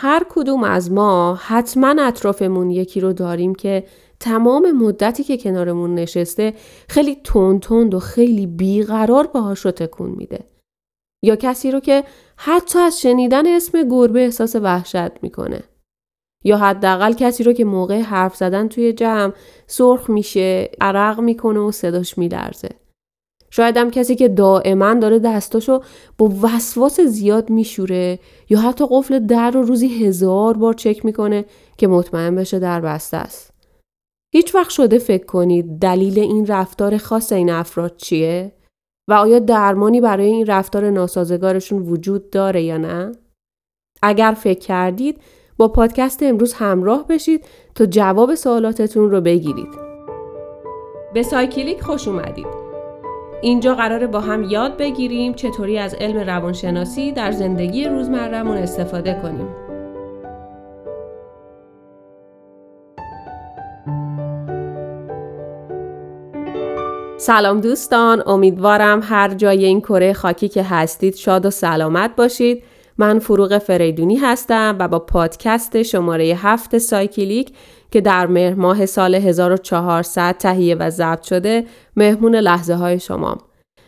هر کدوم از ما حتما اطرافمون یکی رو داریم که تمام مدتی که کنارمون نشسته خیلی تند تند و خیلی بیقرار باهاش رو تکون میده. یا کسی رو که حتی از شنیدن اسم گربه احساس وحشت می‌کنه. یا حداقل کسی رو که موقع حرف زدن توی جمع سرخ میشه، عرق می‌کنه و صداش میلرزه. شاید هم کسی که دائما داره دستاشو با وسواس زیاد میشوره یا حتی قفل در رو روزی هزار بار چک می‌کنه که مطمئن بشه در بسته است. هیچ وقت شده فکر کنید دلیل این رفتار خاص این افراد چیه؟ و آیا درمانی برای این رفتار ناسازگارشون وجود داره یا نه؟ اگر فکر کردید با پادکست امروز همراه بشید تا جواب سوالاتتون رو بگیرید. به سایکلیک خوش اومدید. اینجا قراره با هم یاد بگیریم چطوری از علم روانشناسی در زندگی روزمرهمون استفاده کنیم. سلام دوستان امیدوارم هر جای این کره خاکی که هستید شاد و سلامت باشید من فروغ فریدونی هستم و با پادکست شماره هفت سایکلیک که در مهر ماه سال 1400 تهیه و ضبط شده مهمون لحظه های شما.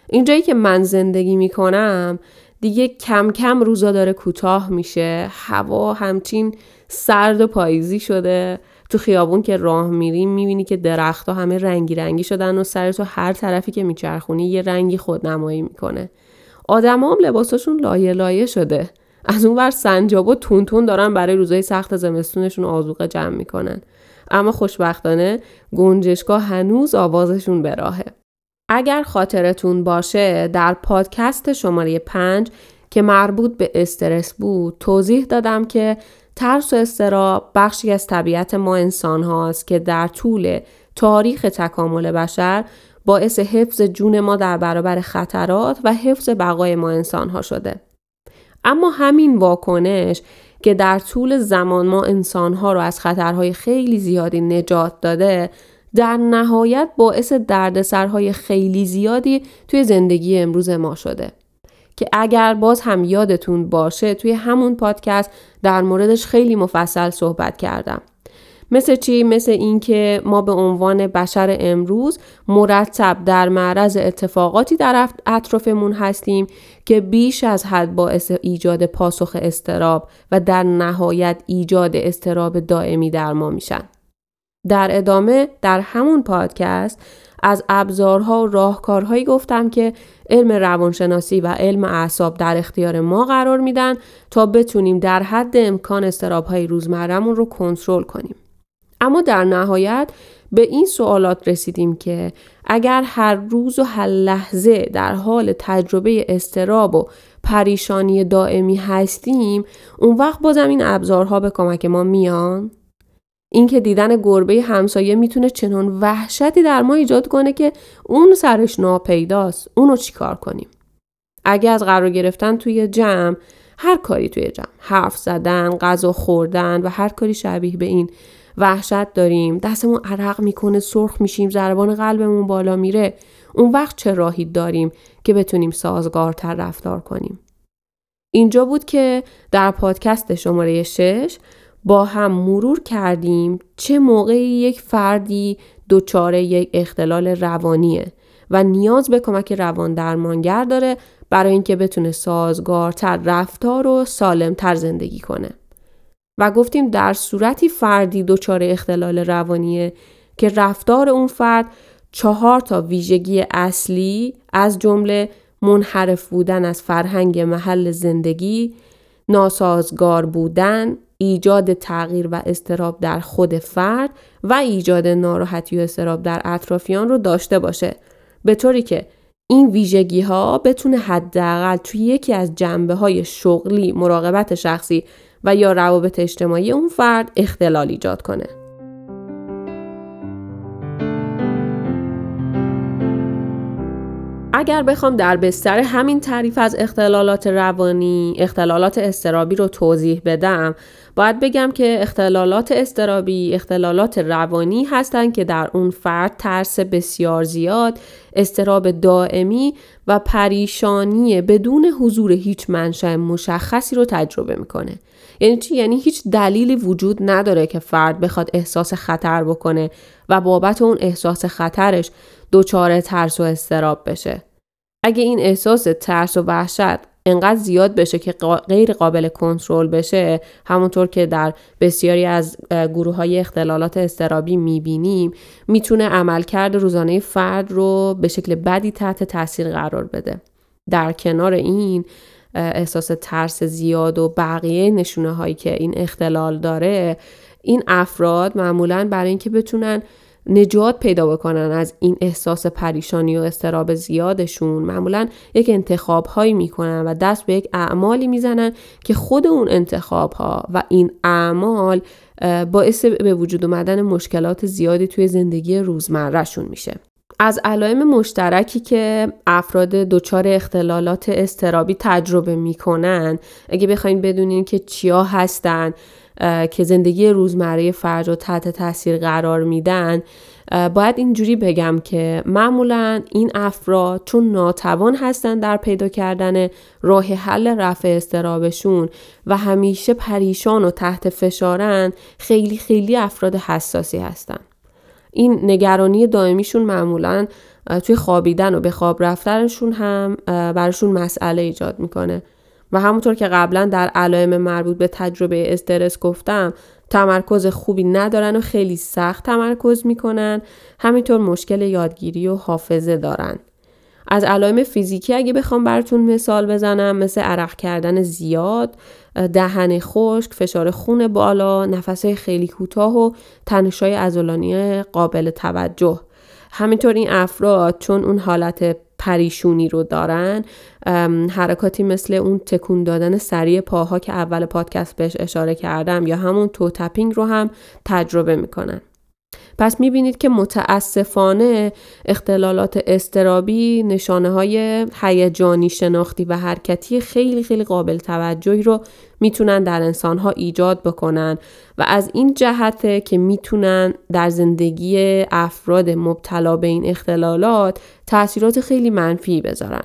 اینجایی که من زندگی می‌کنم دیگه کم کم روزا داره کوتاه میشه هوا همچین سرد و پاییزی شده. تو خیابون که راه میریم می‌بینی که درختها همه رنگی رنگی شدن و سر تو هر طرفی که میچرخونی یه رنگی خودنمایی می‌کنه. آدم هم لباساشون لایه لایه شده. از اون ور سنجاب و تون تون دارن برای روزای سخت زمستونشون آزوقه جمع می‌کنن اما خوشبختانه گنجشگاه هنوز آوازشون به راهه اگر خاطرتون باشه در پادکست شماره پنج که مربوط به استرس بود توضیح دادم که ترس و استراب بخشی از طبیعت ما انسان هاست که در طول تاریخ تکامل بشر باعث حفظ جون ما در برابر خطرات و حفظ بقای ما انسان ها شده. اما همین واکنش که در طول زمان ما انسانها رو از خطرهای خیلی زیادی نجات داده در نهایت باعث دردسرهای خیلی زیادی توی زندگی امروز ما شده. که اگر باز هم یادتون باشه توی همون پادکست در موردش خیلی مفصل صحبت کردم. مثل چی؟ مثل اینکه ما به عنوان بشر امروز مرتب در معرض اتفاقاتی در اطرافمون هستیم که بیش از حد باعث ایجاد پاسخ استراب و در نهایت ایجاد استراب دائمی در ما میشن. در ادامه در همون پادکست از ابزارها و راهکارهایی گفتم که علم روانشناسی و علم اعصاب در اختیار ما قرار میدن تا بتونیم در حد امکان استرابهای روزمرهمون رو کنترل کنیم. اما در نهایت به این سوالات رسیدیم که اگر هر روز و هر لحظه در حال تجربه استراب و پریشانی دائمی هستیم اون وقت بازم این ابزارها به کمک ما میان؟ اینکه دیدن گربه همسایه می‌تونه چنان وحشتی در ما ایجاد کنه که اون سرش ناپیداست. اونو چیکار کنیم؟ اگه از قرار گرفتن توی جمع هر کاری توی جمع. حرف زدن غذا خوردن و هر کاری شبیه به این وحشت داریم. دستمون عرق می‌کنه سرخ میشیم ضربان قلبمون بالا میره. اون وقت چه راهی داریم که بتونیم سازگارتر رفتار کنیم؟ اینجا بود که در پادکست شماره 6 با هم مرور کردیم چه موقعی یک فردی دچار یک اختلال روانیه و نیاز به کمک روان درمانگر داره برای اینکه بتونه سازگارتر رفتار و سالمتر زندگی کنه. و گفتیم در صورتی فردی دچار اختلال روانیه که رفتار اون فرد چهار تا ویژگی اصلی از جمله منحرف بودن از فرهنگ محل زندگی، ناسازگار بودن، ایجاد تغییر و استراب در خود فرد و ایجاد ناراحتی و استراب در اطرافیان رو داشته باشه. به طوری که این ویژگی ها بتونه حداقل توی یکی از جنبه های شغلی مراقبت شخصی و یا روابط اجتماعی اون فرد اختلال ایجاد کنه. اگر بخوام در بستر همین تعریف از اختلالات روانی، اختلالات استرابی رو توضیح بدم، باید بگم که اختلالات استرابی اختلالات روانی هستند که در اون فرد ترس بسیار زیاد، استراب دائمی و پریشانی بدون حضور هیچ منشأ مشخصی رو تجربه می‌کنه یعنی چی؟ یعنی هیچ دلیلی وجود نداره که فرد بخواد احساس خطر بکنه و بابت اون احساس خطرش دچار ترس و استراب بشه. اگه این احساس ترس و وحشت انقدر زیاد بشه که غیر قابل کنترل بشه همونطور که در بسیاری از گروه های اختلالات استرابی می‌بینیم می‌تونه عملکرد روزانه فرد رو به شکل بدی تحت تاثیر قرار بده. در کنار این احساس ترس زیاد و بقیه نشونه هایی که این اختلال داره این افراد معمولا برای اینکه بتونن نجات پیدا بکنن از این احساس پریشانی و استراب زیادشون معمولا یک انتخاب هایی می‌کنن و دست به یک اعمالی می‌زنن که خود اون انتخاب ها و این اعمال باعث به وجود اومدن مشکلات زیادی توی زندگی روزمرهشون میشه. از علائم مشترکی که افراد دچار اختلالات استرابی تجربه می‌کنن اگه بخواین بدونین که چیا هستن که زندگی روزمره فرد رو تحت تاثیر قرار میدن باید اینجوری بگم که معمولا این افراد چون ناتوان هستن در پیدا کردن راه حل رفع استرابشون و همیشه پریشان و تحت فشارن خیلی خیلی افراد حساسی هستن. این نگرانی دائمیشون معمولا توی خوابیدن و به خواب رفتنشون هم براشون مسئله ایجاد می‌کنه. و همونطور که قبلا در علائم مربوط به تجربه استرس گفتم تمرکز خوبی ندارن و خیلی سخت تمرکز می‌کنن. همینطور مشکل یادگیری و حافظه دارن. از علائم فیزیکی اگه بخوام براتون مثال بزنم مثل عرق کردن زیاد، دهن خشک، فشار خون بالا، نفسهای خیلی کوتاه و تنشای عضلانی قابل توجه. همینطور این افراد چون اون حالت پریشونی رو دارن حرکاتی مثل اون تکون دادن سریع پاها که اول پادکست بهش اشاره کردم یا همون تو تپینگ رو هم تجربه می‌کنن پس می‌بینید که متاسفانه اختلالات استرابی نشانه های هیجانی شناختی و حرکتی خیلی خیلی قابل توجهی رو می‌تونن در انسان ها ایجاد بکنن و از این جهته که می‌تونن در زندگی افراد مبتلا به این اختلالات تاثیرات خیلی منفی بذارن.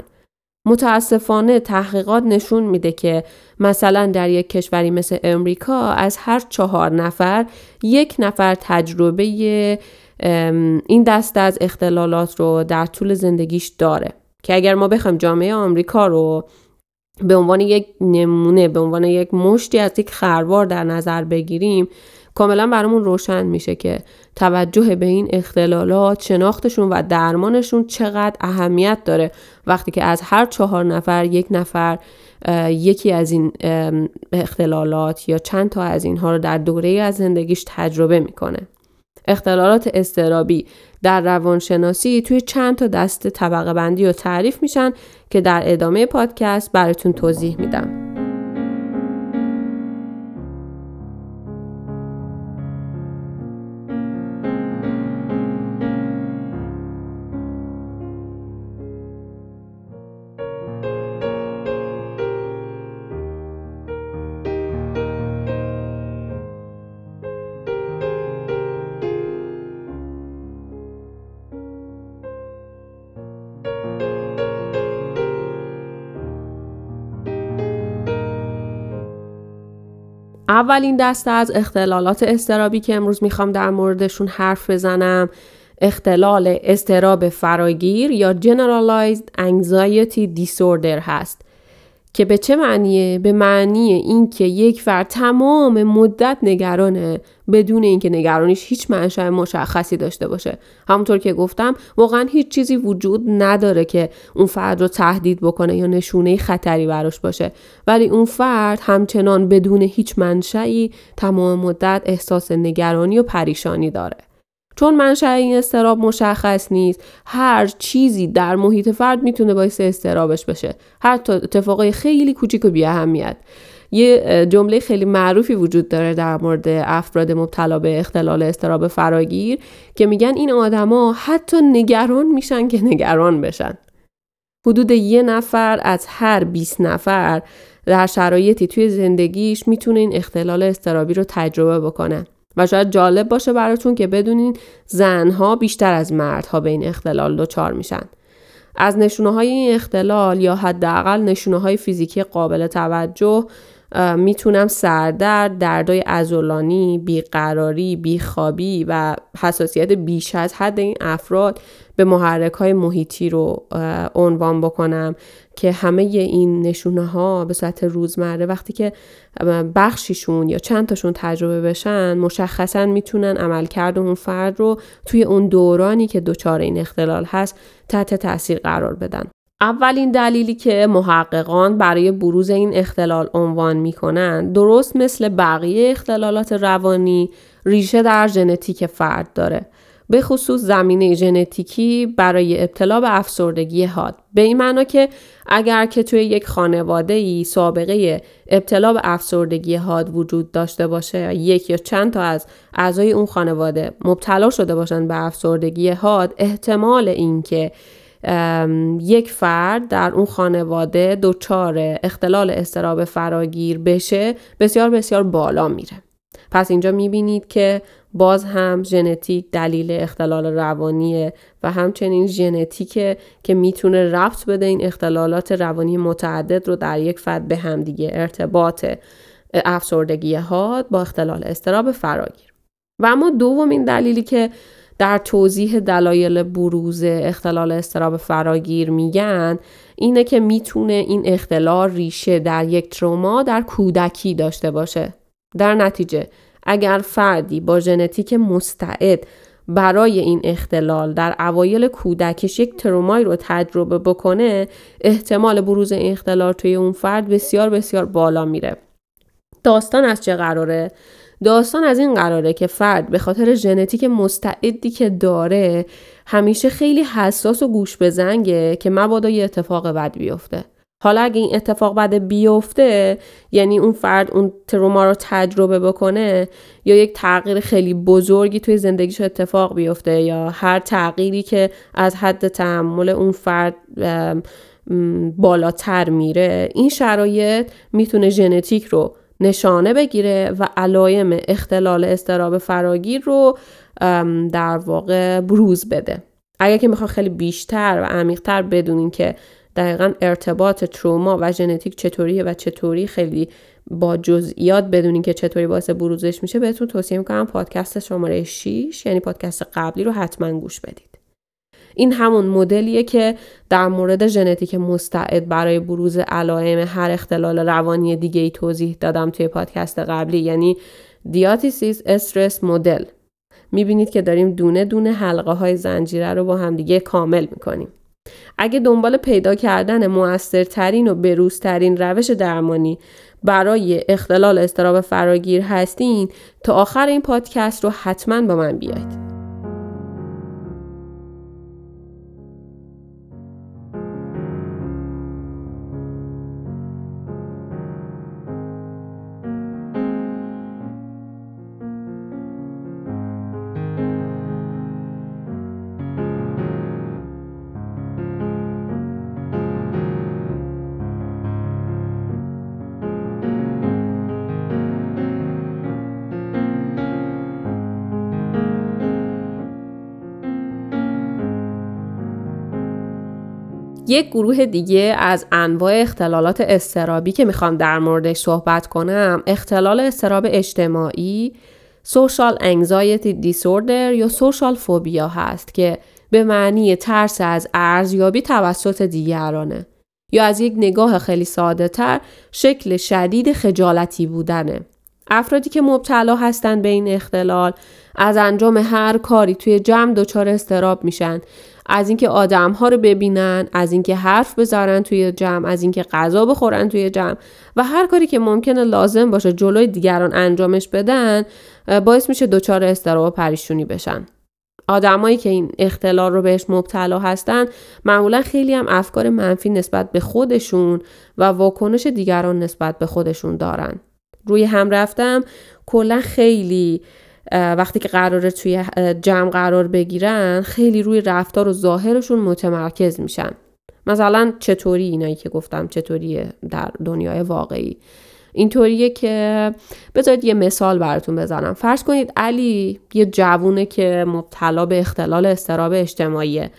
متاسفانه تحقیقات نشون میده که مثلا در یک کشوری مثل امریکا از هر چهار نفر یک نفر تجربه این دسته از اختلالات رو در طول زندگیش داره. که اگر ما بخوایم جامعه آمریکا رو به عنوان یک نمونه به عنوان یک مشتی از یک خروار در نظر بگیریم کاملا برامون روشن میشه که توجه به این اختلالات شناختشون و درمانشون چقدر اهمیت داره وقتی که از هر چهار نفر یک نفر یکی از این اختلالات یا چند تا از اینها رو در دوره از زندگیش تجربه می‌کنه اختلالات استرابی در روانشناسی توی چند تا دست طبقه بندی و تعریف میشن که در ادامه پادکست براتون توضیح میدم. اولین دسته از اختلالات استرابی که امروز می‌خوام در موردشون حرف بزنم اختلال استراب فراگیر یا Generalized Anxiety Disorder هست. که به چه معنیه؟ به معنی اینکه یک فرد تمام مدت نگرانه بدون اینکه نگرانیش هیچ منشأ مشخصی داشته باشه. همونطور که گفتم واقعا هیچ چیزی وجود نداره که اون فرد رو تهدید بکنه یا نشونه خطری براش باشه. ولی اون فرد همچنان بدون هیچ منشأی تمام مدت احساس نگرانی و پریشانی داره. چون منشأ این استراب مشخص نیست. هر چیزی در محیط فرد می‌تونه باعث استرابش بشه. حتی اتفاقای خیلی کوچیک و بی اهمیت یه جمله خیلی معروفی وجود داره در مورد افراد مبتلا به اختلال استراب فراگیر که میگن این آدما حتی نگران میشن که نگران بشن. حدود یه نفر از هر 20 نفر در شرایطی توی زندگیش می‌تونه این اختلال استرابی رو تجربه بکنه. و شاید جالب باشه براتون که بدونین زنها بیشتر از مردها به این اختلال دچار میشن. از نشونه های این اختلال یا حداقل نشونه های فیزیکی قابل توجه می‌تونم سردرد، دردای ازولانی، بیقراری، بیخوابی و حساسیت بیش از حد این افراد به محرک های محیطی رو عنوان بکنم که همه این نشونه ها به صورت روزمره وقتی که بخشیشون یا چند تاشون تجربه بشن مشخصا می‌تونن عملکرد اون فرد رو توی اون دورانی که دچار این اختلال هست تحت تاثیر قرار بدن. اولین دلیلی که محققان برای بروز این اختلال عنوان می‌کنن درست مثل بقیه اختلالات روانی ریشه در ژنتیک فرد داره. به خصوص زمینه ژنتیکی برای ابتلا به افسردگی حاد. به این معنا که اگر که توی یک خانواده ای سابقه ابتلا به افسردگی حاد وجود داشته باشه یک یا چند تا از اعضای اون خانواده مبتلا شده باشن به افسردگی حاد احتمال اینکه یک فرد در اون خانواده دچار اختلال استراب فراگیر بشه بسیار بسیار بالا میره. پس اینجا می‌بینید که باز هم ژنتیک دلیل اختلال روانیه و همچنین ژنتیک که می‌تونه ربط بده این اختلالات روانی متعدد رو در یک فرد به هم دیگه ارتباط افسردگی ها با اختلال استراب فراگیر. و اما دومین دلیلی که در توضیح دلایل بروز اختلال استراب فراگیر میگن اینه که می‌تونه این اختلال ریشه در یک تروما در کودکی داشته باشه. در نتیجه اگر فردی با ژنتیک مستعد برای این اختلال در اوایل کودکش یک ترومایی رو تجربه بکنه احتمال بروز این اختلال توی اون فرد بسیار بسیار بالا میره. داستان از چه قراره؟ داستان از این قراره که فرد به خاطر ژنتیک مستعدی که داره همیشه خیلی حساس و گوش به زنگه که مبادا یه اتفاق بد بیفته. حالا اگه این اتفاق بد بیفته یعنی اون فرد اون تروما رو تجربه بکنه یا یک تغییر خیلی بزرگی توی زندگیش اتفاق بیفته یا هر تغییری که از حد تحمل اون فرد بالاتر میره این شرایط می‌تونه ژنتیک رو نشانه بگیره و علایم اختلال استراب فراگیر رو در واقع بروز بده. اگر که می‌خوان خیلی بیشتر و عمیقتر بدونین که دقیقا ارتباط تروما و ژنتیک چطوریه و چطوری خیلی با جزئیات بدونین که چطوری باعث بروزش میشه بهتون توصیه می‌کنم پادکست شماره 6 یعنی پادکست قبلی رو حتما گوش بدید. این همون مدلیه که در مورد ژنتیک مستعد برای بروز علائم هر اختلال روانی دیگه ای توضیح دادم توی پادکست قبلی یعنی دیاتیسیس استرس مدل می‌بینید که داریم دونه دونه حلقه های زنجیره رو با همدیگه کامل می‌کنیم اگه دنبال پیدا کردن موثرترین و بروزترین روش درمانی برای اختلال استراب فراگیر هستین تا آخر این پادکست رو حتما با من بیاید. یک گروه دیگه از انواع اختلالات استرابی که می‌خوام در موردش صحبت کنم اختلال استراب اجتماعی سوشال انگزایتی دیسوردر یا سوشال فوبیا هست که به معنی ترس از ارزیابی توسط دیگرانه. یا از یک نگاه خیلی ساده تر شکل شدید خجالتی بودنه. افرادی که مبتلا هستند به این اختلال از انجام هر کاری توی جمع دچار استراب میشن. از اینکه آدم ها رو ببینن از اینکه حرف بذارن توی جمع از اینکه غذا بخورن توی جمع و هر کاری که ممکنه لازم باشه جلوی دیگران انجامش بدن باعث میشه دچار استراب و پریشونی بشن. آدمایی که این اختلال رو بهش مبتلا هستن معمولا خیلی هم افکار منفی نسبت به خودشون و واکنش دیگران نسبت به خودشون دارن. روی هم رفتم کلا خیلی وقتی که قراره توی جمع قرار بگیرن خیلی روی رفتار و ظاهرشون متمرکز میشن. مثلا چطوری اینایی که گفتم چطوریه در دنیای واقعی؟ اینطوریه که بذارید یه مثال براتون بزنم. فرض کنید علی یه جوونه که مبتلا به اختلال استراب اجتماعیه.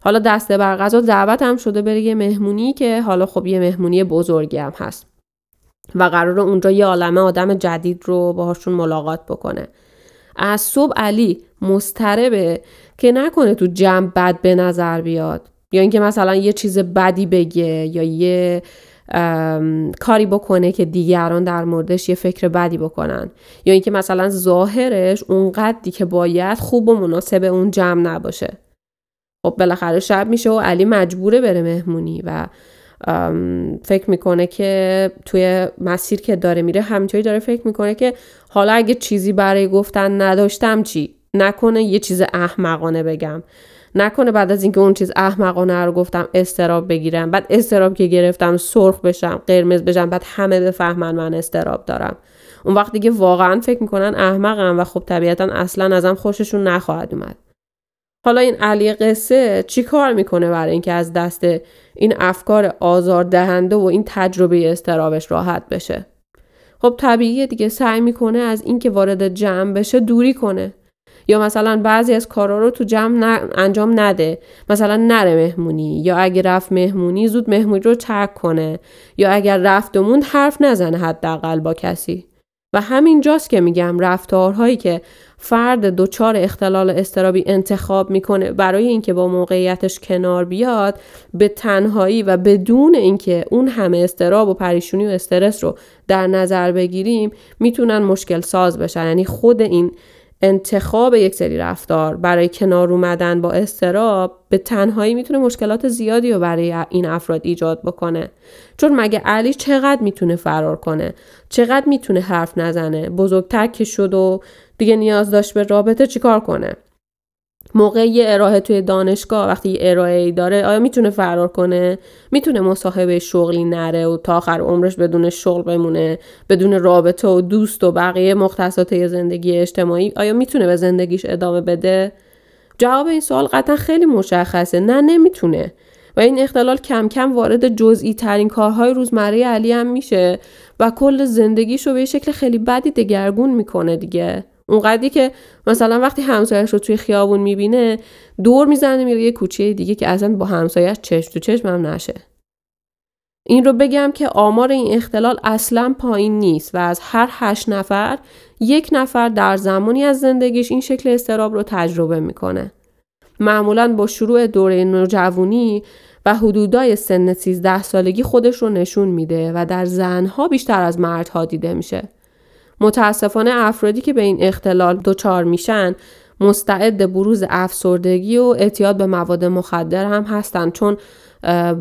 حالا دسته بر غذا دعوت هم شده بره یه مهمونی که حالا خب یه مهمونی بزرگی هم هست. و قرار اونجا یه عالمه آدم جدید رو باهاشون ملاقات بکنه. از صبح علی مستربه که نکنه تو جمع بد به نظر بیاد. یا اینکه مثلا یه چیز بدی بگه یا یه کاری بکنه که دیگران در موردش یه فکر بدی بکنن. یا اینکه مثلا ظاهرش اونقدری که باید خوب و مناسب اون جمع نباشه. خب بالاخره شب میشه و علی مجبوره بره مهمونی و فکر می‌کنه که توی مسیر که داره میره همینطوری داره فکر می‌کنه که حالا اگه چیزی برای گفتن نداشتم چی؟ نکنه یه چیز احمقانه بگم. نکنه بعد از اینکه اون چیز احمقانه رو گفتم استراب بگیرم بعد استراب که گرفتم سرخ بشم قرمز بشم بعد همه بفهمن من استراب دارم. اون وقت دیگه واقعا فکر می‌کنن احمقم و خب طبیعتا اصلا ازم خوششون نخواهد اومد. حالا این علی قصه چی کار می‌کنه برای اینکه از دست این افکار آزار دهنده و این تجربه استرابش راحت بشه؟ خب طبیعیه دیگه سعی می‌کنه از اینکه وارد جمع بشه دوری کنه. یا مثلا بعضی از کارا رو تو جمع انجام نده. مثلا نره مهمونی یا اگه رفت مهمونی زود مهمونی رو ترک کنه. یا اگر رفت و موند حرف نزنه حداقل با کسی. و همینجاست که میگم رفتارهایی که فرد دچار اختلال استرابی انتخاب می‌کنه برای اینکه با موقعیتش کنار بیاد به تنهایی و بدون اینکه اون همه استراب و پریشونی و استرس رو در نظر بگیریم می‌تونن مشکل ساز بشن. یعنی خود این انتخاب یک سری رفتار برای کنار اومدن با استراب به تنهایی می‌تونه مشکلات زیادی رو برای این افراد ایجاد بکنه. چون مگه علی چقدر می‌تونه فرار کنه؟ چقدر می‌تونه حرف نزنه؟ بزرگتر که شد و دیگه نیاز داشت به رابطه چیکار کنه؟ موقع یه ارائه توی دانشگاه وقتی یه ارائه ای داره آیا می‌تونه فرار کنه؟ می‌تونه مصاحبه شغلی نره و تا آخر عمرش بدون شغل بمونه بدون رابطه و دوست و بقیه مختصات زندگی اجتماعی؟ آیا می‌تونه به زندگیش ادامه بده؟ جواب این سوال قطعا خیلی مشخصه. نه نمی‌تونه. و این اختلال کم کم وارد جزئی ترین کارهای روزمره علی هم میشه و کل زندگیشو به شکل خیلی بدی دگرگون می‌کنه دیگه. اونقدری که مثلا وقتی همسایش رو توی خیابون می‌بینه دور می‌زنه میره یه کوچه دیگه که اصلا با همسایش چشم تو چشم هم نشه این رو بگم که آمار این اختلال اصلا پایین نیست و از هر هشت نفر یک نفر در زمانی از زندگیش این شکل استراب رو تجربه می‌کنه. معمولا با شروع دوره نوجوانی و حدودای سن 13 سالگی خودش رو نشون میده و در زنها بیشتر از مردها دیده میشه. متاسفانه افرادی که به این اختلال دچار میشن مستعد بروز افسردگی و اعتیاد به مواد مخدر هم هستند چون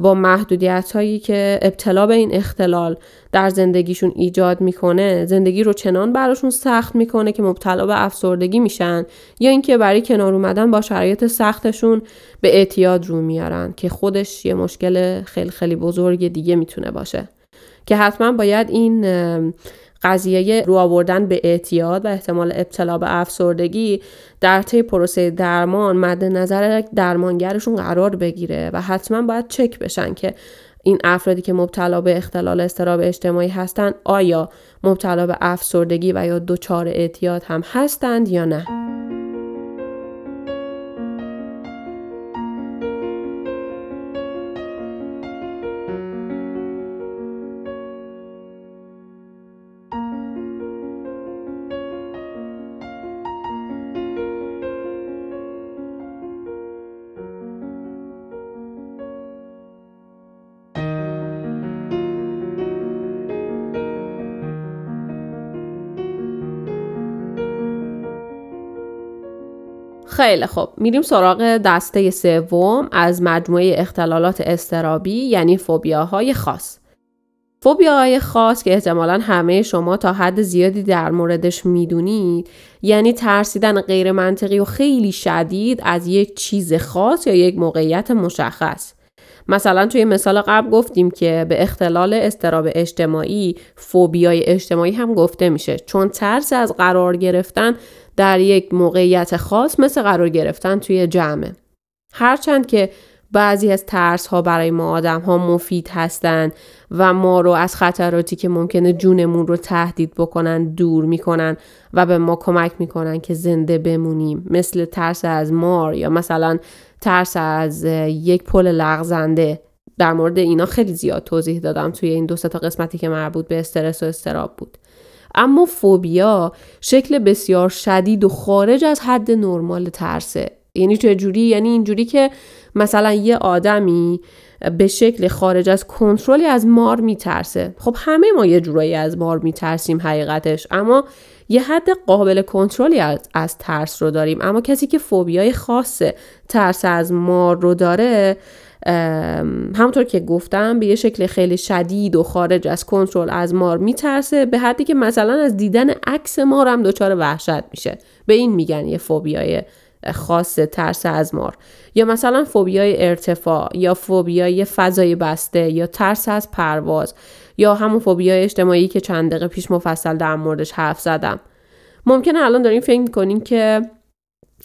با محدودیت هایی که ابتلا به این اختلال در زندگیشون ایجاد می‌کنه زندگی رو چنان براشون سخت می‌کنه که مبتلا به افسردگی میشن یا اینکه برای کنار اومدن با شرایط سختشون به اعتیاد رو میارن که خودش یه مشکل خیلی خیلی بزرگ دیگه می‌تونه باشه. که حتما باید این قضیه رو آوردن به اعتیاد و احتمال ابتلا به افسردگی در طی پروسه درمان مد نظر درمانگرشون قرار بگیره و حتما باید چک بشن که این افرادی که مبتلا به اختلال استراب اجتماعی هستند آیا مبتلا به افسردگی و یا دچار اعتیاد هم هستند یا نه. خیلی خب میریم سراغ دسته سوم از مجموعه اختلالات استرابی یعنی فوبیاهای خاص. فوبیاهای خاص که احتمالا همه شما تا حد زیادی در موردش می‌دونید یعنی ترسیدن غیر منطقی و خیلی شدید از یک چیز خاص یا یک موقعیت مشخص. مثلا توی مثال قبل گفتیم که به اختلال استراب اجتماعی فوبیای اجتماعی هم گفته میشه. چون ترس از قرار گرفتن در یک موقعیت خاص مثل قرار گرفتن توی جمعه. هرچند که بعضی از ترس ها برای ما آدم ها مفید هستند و ما رو از خطراتی که ممکنه جونمون رو تهدید بکنن دور می‌کنن و به ما کمک می‌کنن که زنده بمونیم. مثل ترس از مار یا مثلا ترس از یک پل لغزنده. در مورد اینا خیلی زیاد توضیح دادم توی این دو تا قسمتی که مربوط به استرس و استراب بود. اما فوبیا شکل بسیار شدید و خارج از حد نرمال ترسه. یعنی چه جوری؟ یعنی اینجوری که مثلا یه آدمی به شکل خارج از کنترلی از مار میترسه. خب همه ما یه جورایی از مار میترسیم حقیقتش اما یه حد قابل کنترلی از, از ترس رو داریم. اما کسی که فوبیای خاص ترس از مار رو داره همونطور که گفتم به یه شکل خیلی شدید و خارج از کنترل از مار میترسه به حدی که مثلا از دیدن عکس مار هم دچار وحشت میشه. به این میگن یه فوبیای خاص ترس از مار. یا مثلا فوبیای ارتفاع یا فوبیای فضای بسته یا ترس از پرواز یا همون فوبیای اجتماعی که چند دقیقه پیش مفصل در موردش حرف زدم. ممکنه الان داریم فکر می‌کنیم که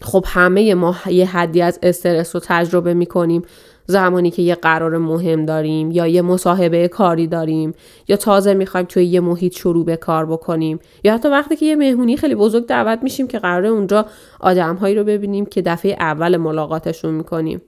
خب همه ما یه حدی از استرس رو تجربه می‌کنیم. زمانی که یه قرار مهم داریم یا یه مصاحبه کاری داریم یا تازه می‌خوایم توی یه محیط شروع به کار بکنیم یا حتی وقتی که یه مهمونی خیلی بزرگ دعوت میشیم که قراره اونجا آدمهایی رو ببینیم که دفعه اول ملاقاتشون می‌کنیم.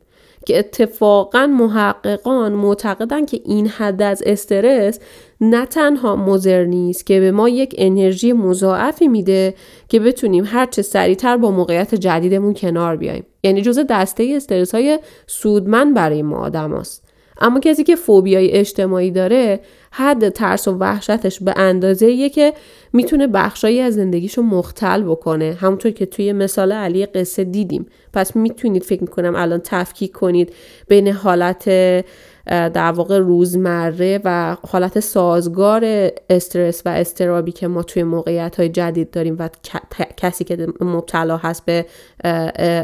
که اتفاقا محققان معتقدن که این حد از استرس نه تنها مضر نیست که به ما یک انرژی مضاعفی میده که بتونیم هرچه سریعتر با موقعیت جدیدمون کنار بیایم یعنی جزء دسته استرس های سودمند برای ما آدم هست. اما کسی که فوبیای اجتماعی داره حد ترس و وحشتش به اندازه که می‌تونه بخشایی از زندگیشو مختل بکنه. همونطور که توی مثال علی قصه دیدیم. پس می‌تونید فکر می‌کنم الان تفکیک کنید بین حالت در واقع روزمره و حالت سازگار استرس و استرابی که ما توی موقعیت های جدید داریم و کسی که مبتلا هست به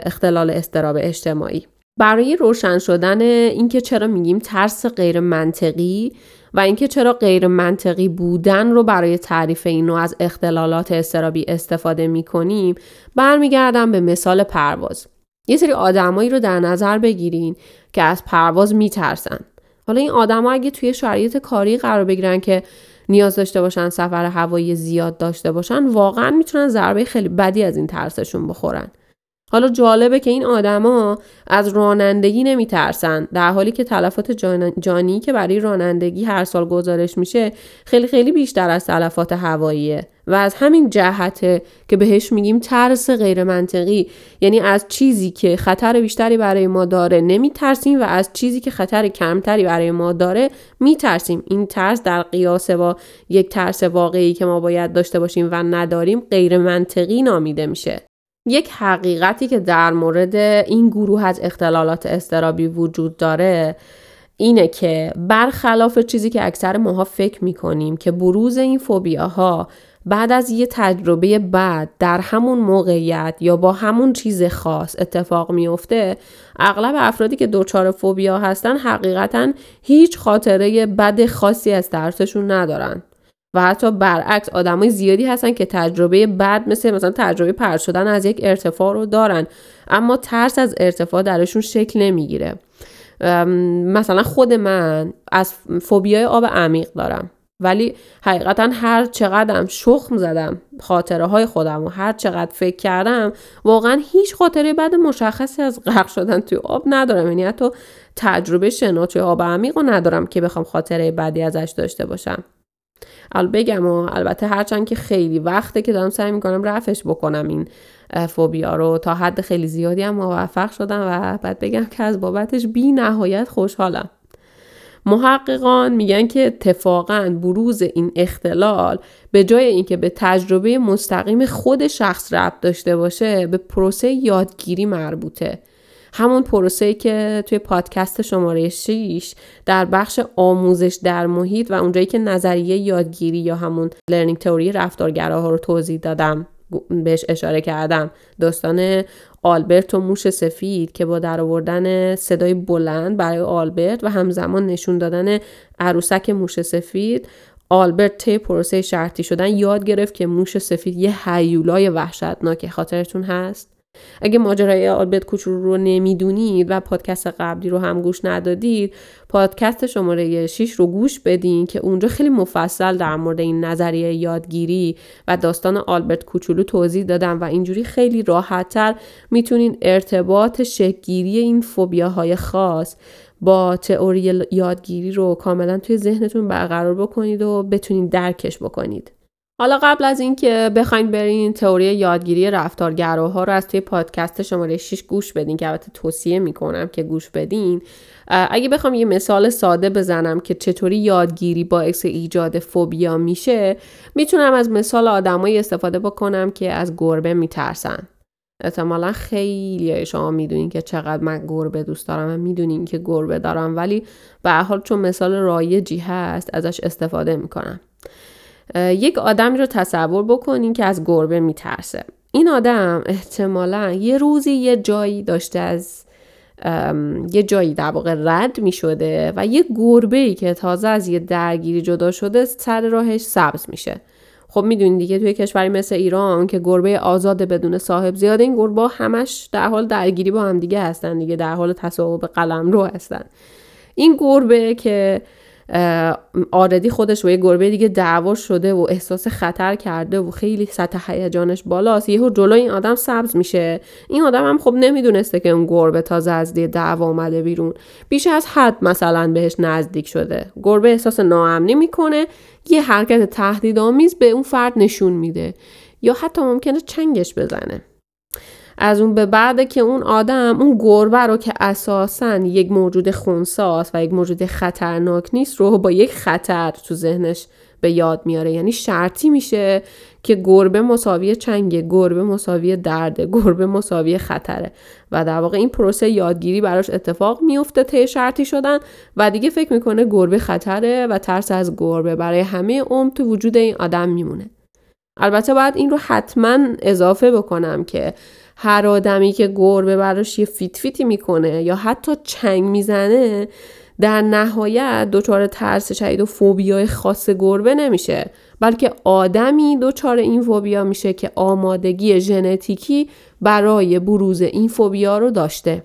اختلال استراب اجتماعی. برای روشن شدن اینکه چرا میگیم ترس غیر منطقی و اینکه چرا غیر منطقی بودن رو برای تعریف اینو از اختلالات استرابی استفاده می‌کنیم برمیگردم به مثال پرواز. یه سری آدمایی رو در نظر بگیرین که از پرواز میترسن. حالا این آدما اگه توی شرایط کاری قرار بگیرن که نیاز داشته باشن سفر هوایی زیاد داشته باشن واقعا می‌تونن ضربه خیلی بدی از این ترسشون بخورن. حالا جالبه که این آدما از رانندگی نمیترسن. در حالی که تلفات جانی که برای رانندگی هر سال گزارش میشه خیلی خیلی بیشتر از تلفات هواییه. و از همین جهته که بهش میگیم ترس غیر منطقی یعنی از چیزی که خطر بیشتری برای ما داره نمیترسیم و از چیزی که خطر کمتری برای ما داره میترسیم. این ترس در قیاس با یک ترس واقعی که ما باید داشته باشیم و نداریم غیر منطقی نامیده میشه. یک حقیقتی که در مورد این گروه از اختلالات استرابی وجود داره اینه که برخلاف چیزی که اکثر ماها فکر می‌کنیم که بروز این فوبیاها بعد از یه تجربه بعد در همون موقعیت یا با همون چیز خاص اتفاق میفته اغلب افرادی که دچار فوبیا هستن حقیقتا هیچ خاطره بد خاصی از ترسشون ندارن. و حتی برعکس آدمای زیادی هستن که تجربه بد مثل مثلا تجربه پرد شدن از یک ارتفاع رو دارن. اما ترس از ارتفاع درشون شکل نمی‌گیره. مثلا خود من از فوبیای آب عمیق دارم. ولی حقیقتا هر چقدرم شخم زدم خاطره های خودم و هر چقدر فکر کردم واقعا هیچ خاطره بعد مشخصی از غرق شدن توی آب ندارم. یعنی حتی تجربه شنا توی آب عمیق رو ندارم که بخوام خاطره بعدی ازش داشته باشم. بگم و البته هرچند که خیلی وقته که دارم سعی می‌کنم رفش بکنم این فوبیا رو. تا حد خیلی زیادی هم موفق شدم و بعد بگم که از بابتش بی نهایت خوشحالم. محققان میگن که اتفاقا بروز این اختلال به جای اینکه به تجربه مستقیم خود شخص ربط داشته باشه به پروسه یادگیری مربوطه. همون پروسه که توی پادکست شماره 6 در بخش آموزش در محیط و اونجایی که نظریه یادگیری یا همون لرنینگ تئوری رفتارگراها رو توضیح دادم بهش اشاره کردم. داستان آلبرت و موش سفید که با در آوردن صدای بلند برای آلبرت و همزمان نشون دادن عروسک موش سفید آلبرت طی پروسه شرطی شدن یاد گرفت که موش سفید یه حیولای وحشتناک خاطرتون هست. اگه ماجرای آلبرت کوچولو رو نمی‌دونید و پادکست قبلی رو هم گوش ندادید پادکست شماره 6 رو گوش بدین که اونجا خیلی مفصل در مورد این نظریه یادگیری و داستان آلبرت کوچولو توضیح دادم و اینجوری خیلی راحتتر می‌تونین ارتباط شکگیری این فوبیاهای خاص با تئوری یادگیری رو کاملا توی ذهنتون برقرار بکنید و بتونید درکش بکنید. حالا قبل از اینکه بخواین برین تئوری یادگیری رفتارگراها رو از توی پادکست شماره 6 گوش بدین که البته توصیه می‌کنم که گوش بدین اگه بخوام یه مثال ساده بزنم که چطوری یادگیری باعث ایجاد فوبیا میشه می‌تونم از مثال آدمایی استفاده بکنم که از گربه میترسن. احتمالا خیلی شما می‌دونین که چقدر من گربه دوست دارم و می‌دونین که گربه دارم ولی به حال چون مثال رایجی هست ازش استفاده می‌کنم. یک آدمی رو تصور بکنین که از گربه میترسه. این آدم احتمالا یه روزی یه جایی داشته از یه جایی در واقع رد می شده و یه گربه ای که تازه از یه درگیری جدا شده سر راهش سبز میشه. خب می‌دونید دیگه توی کشوری مثل ایران که گربه آزاد بدون صاحب زیاده این گربه همش در حال درگیری با هم دیگه هستن دیگه در حال تصاحب قلم رو هستن. این گربه که آردی خودش و یه گربه دیگه دعوا شده و احساس خطر کرده و خیلی سطح هیجانش بالاست. یهو جلو این آدم سبز میشه. این آدم هم خب نمی‌دونسته که اون گربه تازه از دی دعوا اومده بیرون. بیش از حد مثلا بهش نزدیک شده. گربه احساس ناامنی می‌کنه. یه حرکت تهدیدآمیز به اون فرد نشون میده. یا حتی ممکنه چنگش بزنه. از اون به بعد که اون آدم اون گربه رو که اساسا یک موجود خونساست و یک موجود خطرناک نیست رو با یک خطر تو ذهنش به یاد میاره. یعنی شرطی میشه که گربه مساوی چنگه گربه مساوی درده گربه مساوی خطره. و در واقع این پروسه یادگیری براش اتفاق میفته طی شرطی شدن و دیگه فکر می‌کنه گربه خطره و ترس از گربه. برای همه عمر تو وجود این آدم میمونه. البته باید این رو حتما اضافه بکنم که هر آدمی که گربه براش یه فیت فیتی می‌کنه یا حتی چنگ می‌زنه در نهایت دچار ترس شدید و فوبیای خاص گربه نمیشه. بلکه آدمی دچار این فوبیا میشه که آمادگی ژنتیکی برای بروز این فوبیا رو داشته.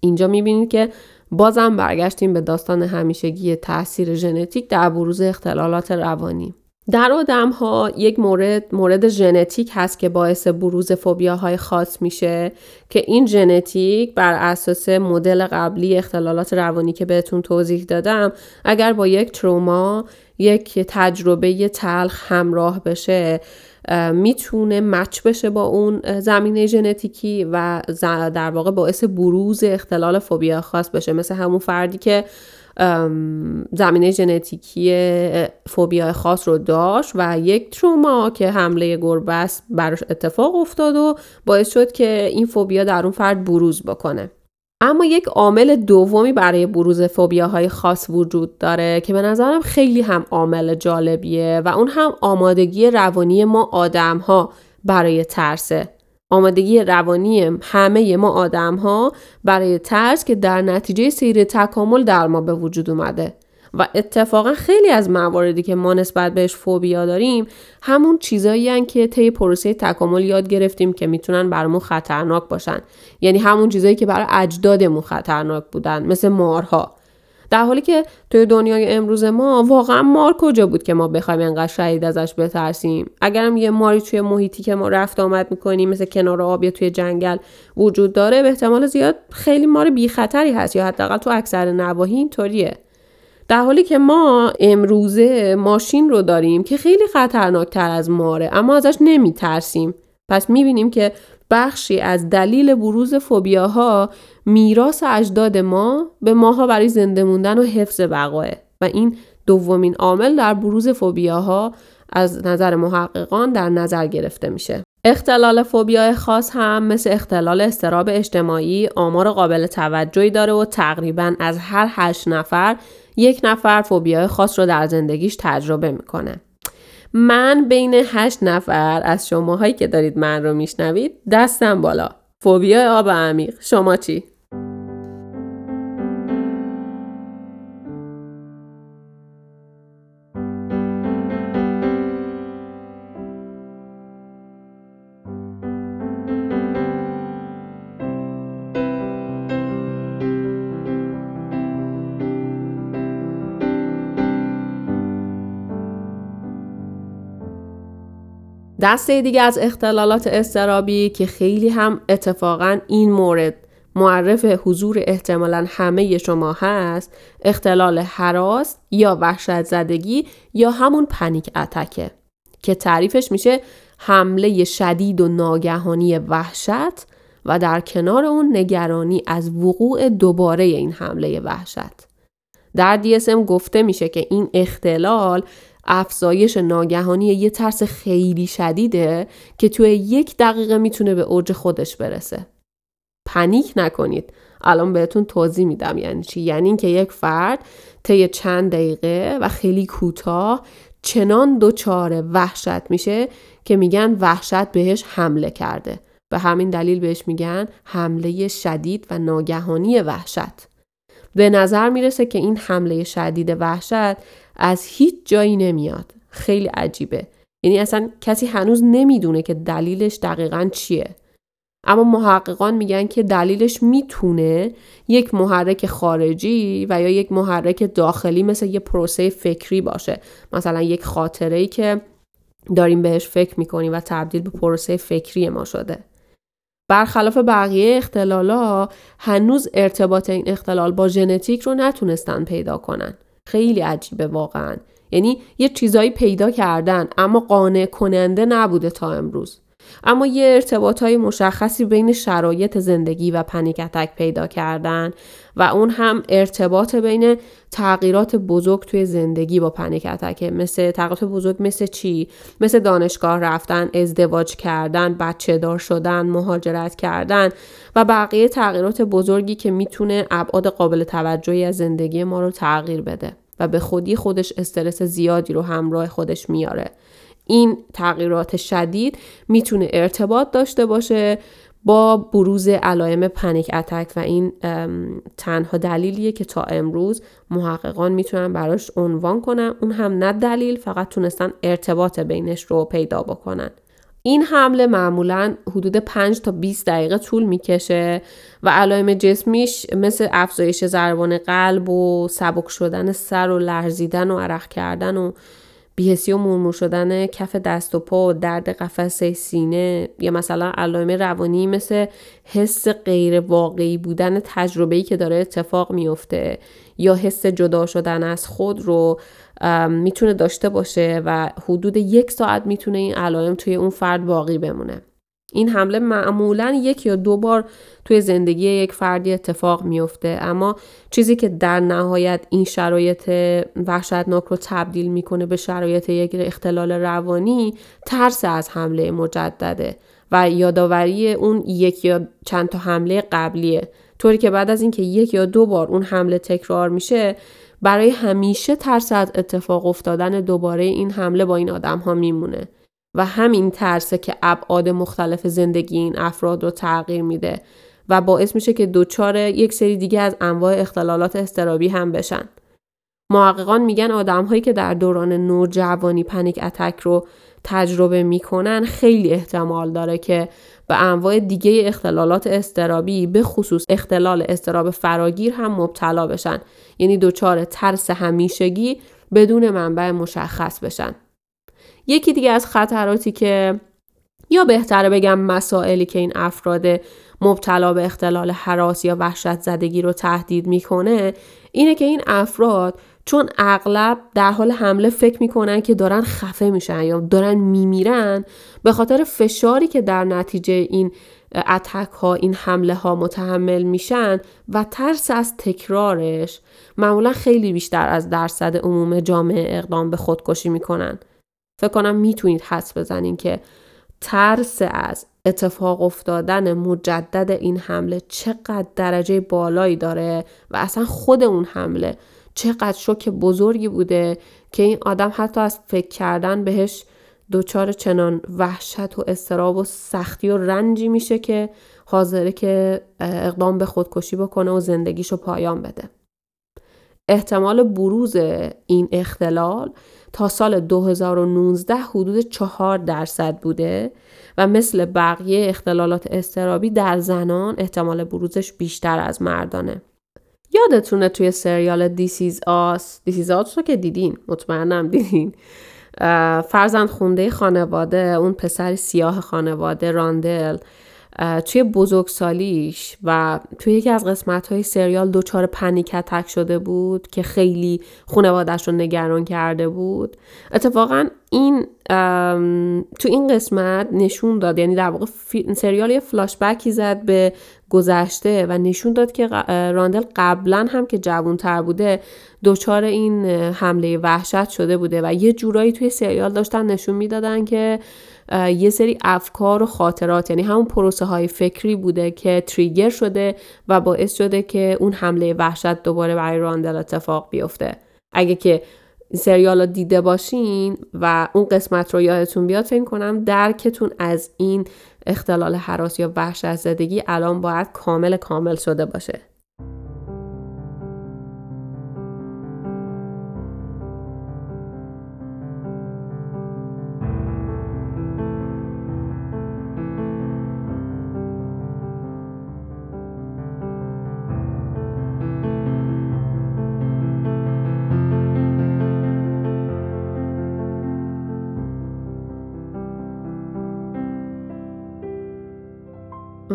اینجا می‌بینید که بازم برگشتیم به داستان همیشگی تاثیر ژنتیک در بروز اختلالات روانی. در آدم ها یک مورد مورد ژنتیک هست که باعث بروز فوبیاهای خاص میشه که این ژنتیک بر اساس مدل قبلی اختلالات روانی که بهتون توضیح دادم اگر با یک تروما یک تجربه تلخ همراه بشه می‌تونه مچ بشه با اون زمینه ژنتیکی و در واقع باعث بروز اختلال فوبیا خاص بشه. مثل همون فردی که زمینه ژنتیکی فوبیا خاص رو داشت و یک تروما که حمله گربه است براش اتفاق افتاد و باعث شد که این فوبیا در اون فرد بروز بکنه. اما یک عامل دومی برای بروز فوبیاهای خاص وجود داره که به نظرم خیلی هم عامل جالبیه و اون هم آمادگی روانی ما آدم ها برای ترسه. آمادگی روانی همه ما آدم ها برای ترس که در نتیجه سیر تکامل در ما به وجود اومده. و اتفاقا خیلی از مواردی که ما نسبت بهش فوبیا داریم همون چیزایی که طی پروسه تکامل یاد گرفتیم که می‌تونن برامون خطرناک باشن. یعنی همون چیزایی که برای اجدادمون خطرناک بودن مثل مارها. در حالی که توی دنیای امروز ما واقعا مار کجا بود که ما بخوایم انقدر شهید ازش بترسیم؟ اگرم یه ماری توی محیطی که ما رفت آمد می‌کنیم مثل کنار آب یا توی جنگل وجود داره به احتمال زیاد خیلی مار بی خطری هست یا حداقل تو اکثر نواحی اینطوریه. در حالی که ما امروزه ماشین رو داریم که خیلی خطرناکتر از ماره اما ازش نمیترسیم. پس می‌بینیم که بخشی از دلیل بروز فوبیاها میراث اجداد ما به ماها برای زنده موندن و حفظ بقاه و این دومین عامل در بروز فوبیاها از نظر محققان در نظر گرفته میشه. اختلال فوبیا خاص هم مثل اختلال استراب اجتماعی آمار قابل توجهی داره و تقریبا از هر هشت نفر یک نفر فوبیا خاص رو در زندگیش تجربه می‌کنه. من بین هشت نفر از شماهایی که دارید من رو میشنوید دستم بالا. فوبیا آب عمیق شما چی؟ دسته دیگه از اختلالات استرابی که خیلی هم اتفاقا این مورد معرف حضور احتمالا همه شما هست اختلال حراس یا وحشت زدگی یا همون پنیک اتکه که تعریفش میشه حمله شدید و ناگهانی وحشت و در کنار اون نگرانی از وقوع دوباره این حمله وحشت. در DSM گفته میشه که این اختلال افزایش ناگهانی یه ترس خیلی شدیده که توی یک دقیقه می‌تونه به اوج خودش برسه. پنیک نکنید. الان بهتون توضیح میدم یعنی چی یعنی اینکه یک فرد طی چند دقیقه و خیلی کوتاه چنان دچار وحشت میشه که میگن وحشت بهش حمله کرده به همین دلیل بهش میگن حمله شدید و ناگهانی وحشت به نظر می‌رسه که این حمله شدید وحشت از هیچ جایی نمیاد. خیلی عجیبه. یعنی اصلا کسی هنوز نمی‌دونه که دلیلش دقیقا چیه. اما محققان میگن که دلیلش می‌تونه یک محرک خارجی و یا یک محرک داخلی مثل یه پروسه فکری باشه. مثلا یک خاطره ای که داریم بهش فکر می‌کنیم و تبدیل به پروسه فکری ما شده. برخلاف بقیه اختلالا هنوز ارتباط این اختلال با ژنتیک رو نتونستن پیدا کنن. خیلی عجیبه واقعا. یعنی یه چیزایی پیدا کردن اما قانع کننده نبوده تا امروز. اما یه ارتباط های مشخصی بین شرایط زندگی و پنیکتک پیدا کردن. و اون هم ارتباط بین تغییرات بزرگ توی زندگی با پنیکتک مثل تغییرات بزرگ مثل چی؟ مثل دانشگاه رفتن، ازدواج کردن، بچه دار شدن، مهاجرت کردن و بقیه تغییرات بزرگی که می‌تونه ابعاد قابل توجهی از زندگی ما رو تغییر بده و به خودی خودش استرس زیادی رو همراه خودش میاره. این تغییرات شدید می‌تونه ارتباط داشته باشه با بروز علائم پنیک اتک و این تنها دلیلیه که تا امروز محققان می‌تونن براش عنوان کنن. اون هم نه دلیل فقط تونستن ارتباط بینش رو پیدا بکنن. این حمله معمولا حدود 5 تا 20 دقیقه طول می‌کشه و علائم جسمیش مثل افزایش ضربان قلب و سبک شدن سر و لرزیدن و عرق کردن و بیهسی و مرمور شدن کف دست و پا درد قفسه سینه یا مثلا علائم روانی مثل حس غیر واقعی بودن تجربه‌ای که داره اتفاق میفته یا حس جدا شدن از خود رو می‌تونه داشته باشه و حدود یک ساعت می‌تونه این علائم توی اون فرد باقی بمونه. این حمله معمولا یک یا دو بار توی زندگی یک فردی اتفاق میفته اما چیزی که در نهایت این شرایط وحشتناک رو تبدیل می‌کنه به شرایط یک اختلال روانی ترس از حمله مجدده و یادآوری اون یک یا چند تا حمله قبلیه. طوری که بعد از اینکه یک یا دو بار اون حمله تکرار میشه برای همیشه ترس از اتفاق افتادن دوباره این حمله با این آدم ها میمونه. و همین ترسه که ابعاد مختلف زندگی این افراد رو تغییر میده و باعث میشه که دچار یک سری دیگه از انواع اختلالات استرابی هم بشن. محققان میگن آدم هایی که در دوران نوجوانی پنیک اتک رو تجربه می‌کنن خیلی احتمال داره که به انواع دیگه اختلالات استرابی به خصوص اختلال استراب فراگیر هم مبتلا بشن یعنی دچار ترس همیشگی بدون منبع مشخص بشن یکی دیگه از خطراتی که یا بهتره بگم مسائلی که این افراد مبتلا به اختلال حراس یا وحشت زدگی رو تهدید می‌کنه اینه که این افراد چون اغلب در حال حمله فکر می‌کنن که دارن خفه میشن یا دارن میمیرن به خاطر فشاری که در نتیجه این اتک ها این حمله ها متحمل میشن و ترس از تکرارش معمولا خیلی بیشتر از درصد عموم جامعه اقدام به خودکشی می‌کنن. فکر کنم می‌تونید حس بزنین که ترس از اتفاق افتادن مجدد این حمله چقدر درجه بالایی داره و اصلا خود اون حمله چقدر شوک بزرگی بوده که این آدم حتی از فکر کردن بهش دچار چنان وحشت و استراب و سختی و رنجی میشه که حاضره که اقدام به خودکشی بکنه و زندگیشو پایان بده. احتمال بروز این اختلال تا سال 2019 حدود 4 درصد بوده و مثل بقیه اختلالات اضطرابی در زنان احتمال بروزش بیشتر از مردانه. یادتونه توی سریال This Is Us This Is Us رو که دیدین؟ مطمئنم دیدین. فرزند خونده خانواده اون پسر سیاه خانواده راندل. توی بزرگسالیش و توی یکی از قسمت های سریال دوچار پنیک اتک شده بود که خیلی خانوادش رو نگران کرده بود. اتفاقا این تو این قسمت نشون داد یعنی در واقع سریال یه فلاشبکی زد به گذشته و نشون داد که راندل قبلا هم که تر بوده دچار این حمله وحشت شده بوده و یه جورایی توی سریال داشتن نشون می‌دادن که یه سری افکار و خاطرات یعنی همون پروسه های فکری بوده که تریگر شده و باعث شده که اون حمله وحشت دوباره برای راندل اتفاق بیفته. اگه که سریال رو دیده باشین و اون قسمت رو یادتون بیاد فکر کنم درکتون از این اختلال حراس یا وحشت زدگی الان باید کامل کامل شده باشه.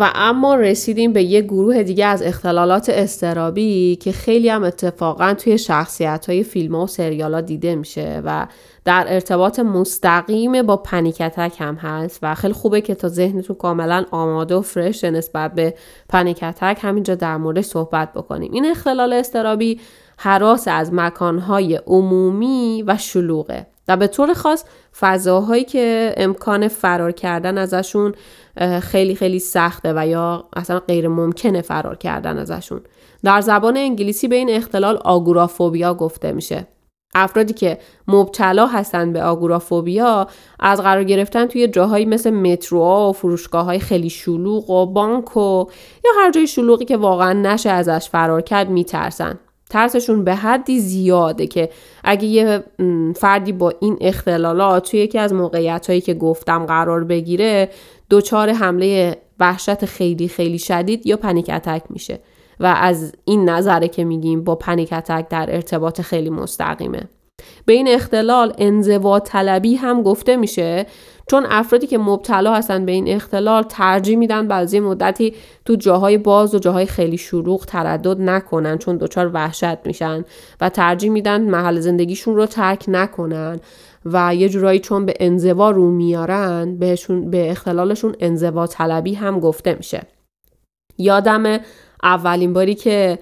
و اما رسیدیم به یه گروه دیگه از اختلالات استرابی که خیلی هم اتفاقا توی شخصیت های فیلم و سریال ها دیده میشه و در ارتباط مستقیم با پنیکتک هم هست و خیلی خوبه که تا ذهنتون کاملا آماده و فرش نسبت به پنیکتک همینجا در مورد صحبت بکنیم. این اختلال استرابی حراس از مکانهای عمومی و شلوغه. به طور خاص فضاهایی که امکان فرار کردن ازشون خیلی خیلی سخته و یا اصلا غیر ممکنه فرار کردن ازشون. در زبان انگلیسی به این اختلال آگورافوبیا گفته میشه. افرادی که مبتلا هستند به آگورافوبیا از قرار گرفتن توی جاهایی مثل متروها و فروشگاه های خیلی شلوغ و بانک و یا هر جای شلوغی که واقعا نشه ازش فرار کرد میترسن. ترسشون به حدی زیاده که اگه یه فردی با این اختلالات توی یکی از موقعیت هایی که گفتم قرار بگیره دچار حمله وحشت خیلی خیلی شدید یا پنیک اتک میشه. و از این نظره که میگیم با پنیک اتک در ارتباط خیلی مستقیمه. به این اختلال انزوا طلبی هم گفته میشه چون افرادی که مبتلا هستن به این اختلال ترجیح میدن بعضی مدتی تو جاهای باز و جاهای خیلی شروع تردد نکنن چون دچار وحشت میشن و ترجیح میدن محل زندگیشون رو ترک نکنن و یه جورایی چون به انزوا رو میارن بهشون به اختلالشون انزوا طلبی هم گفته میشه. یادم اولین باری که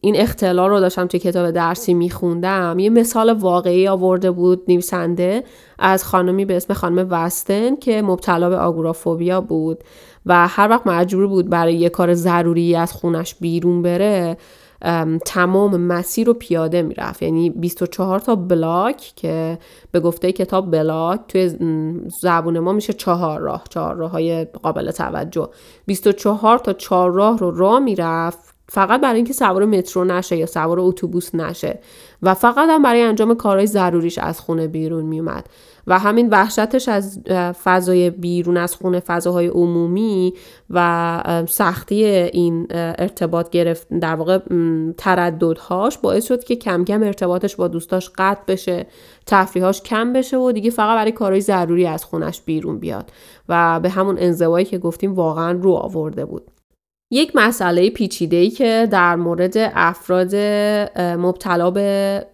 این اختلال رو داشتم توی کتاب درسی میخوندم. یه مثال واقعی آورده بود نویسنده از خانمی به اسم خانم وستن که مبتلا به آگورافوبیا بود و هر وقت مجبور بود برای یه کار ضروری از خونش بیرون بره تمام مسیر رو پیاده می‌رفت. یعنی 24 تا بلاک که به گفته کتاب بلاک توی زبون ما میشه چهار راه چهار راه های قابل توجه. 24 تا چهار راه رو راه می‌رفت فقط برای اینکه سوار مترو نشه یا سوار اتوبوس نشه. و فقط هم برای انجام کارهای ضروریش از خونه بیرون میومد. و همین وحشتش از فضای بیرون از خونه فضاهای عمومی و سختی این ارتباط گرفت. در واقع ترددهاش باعث شد که کم کم ارتباطش با دوستاش قطع بشه تفریحاش کم بشه و دیگه فقط برای کارهای ضروری از خونش بیرون بیاد. و به همون انزوایی که گفتیم واقعا رو آورده بود. یک مسئله پیچیده که در مورد افراد مبتلا به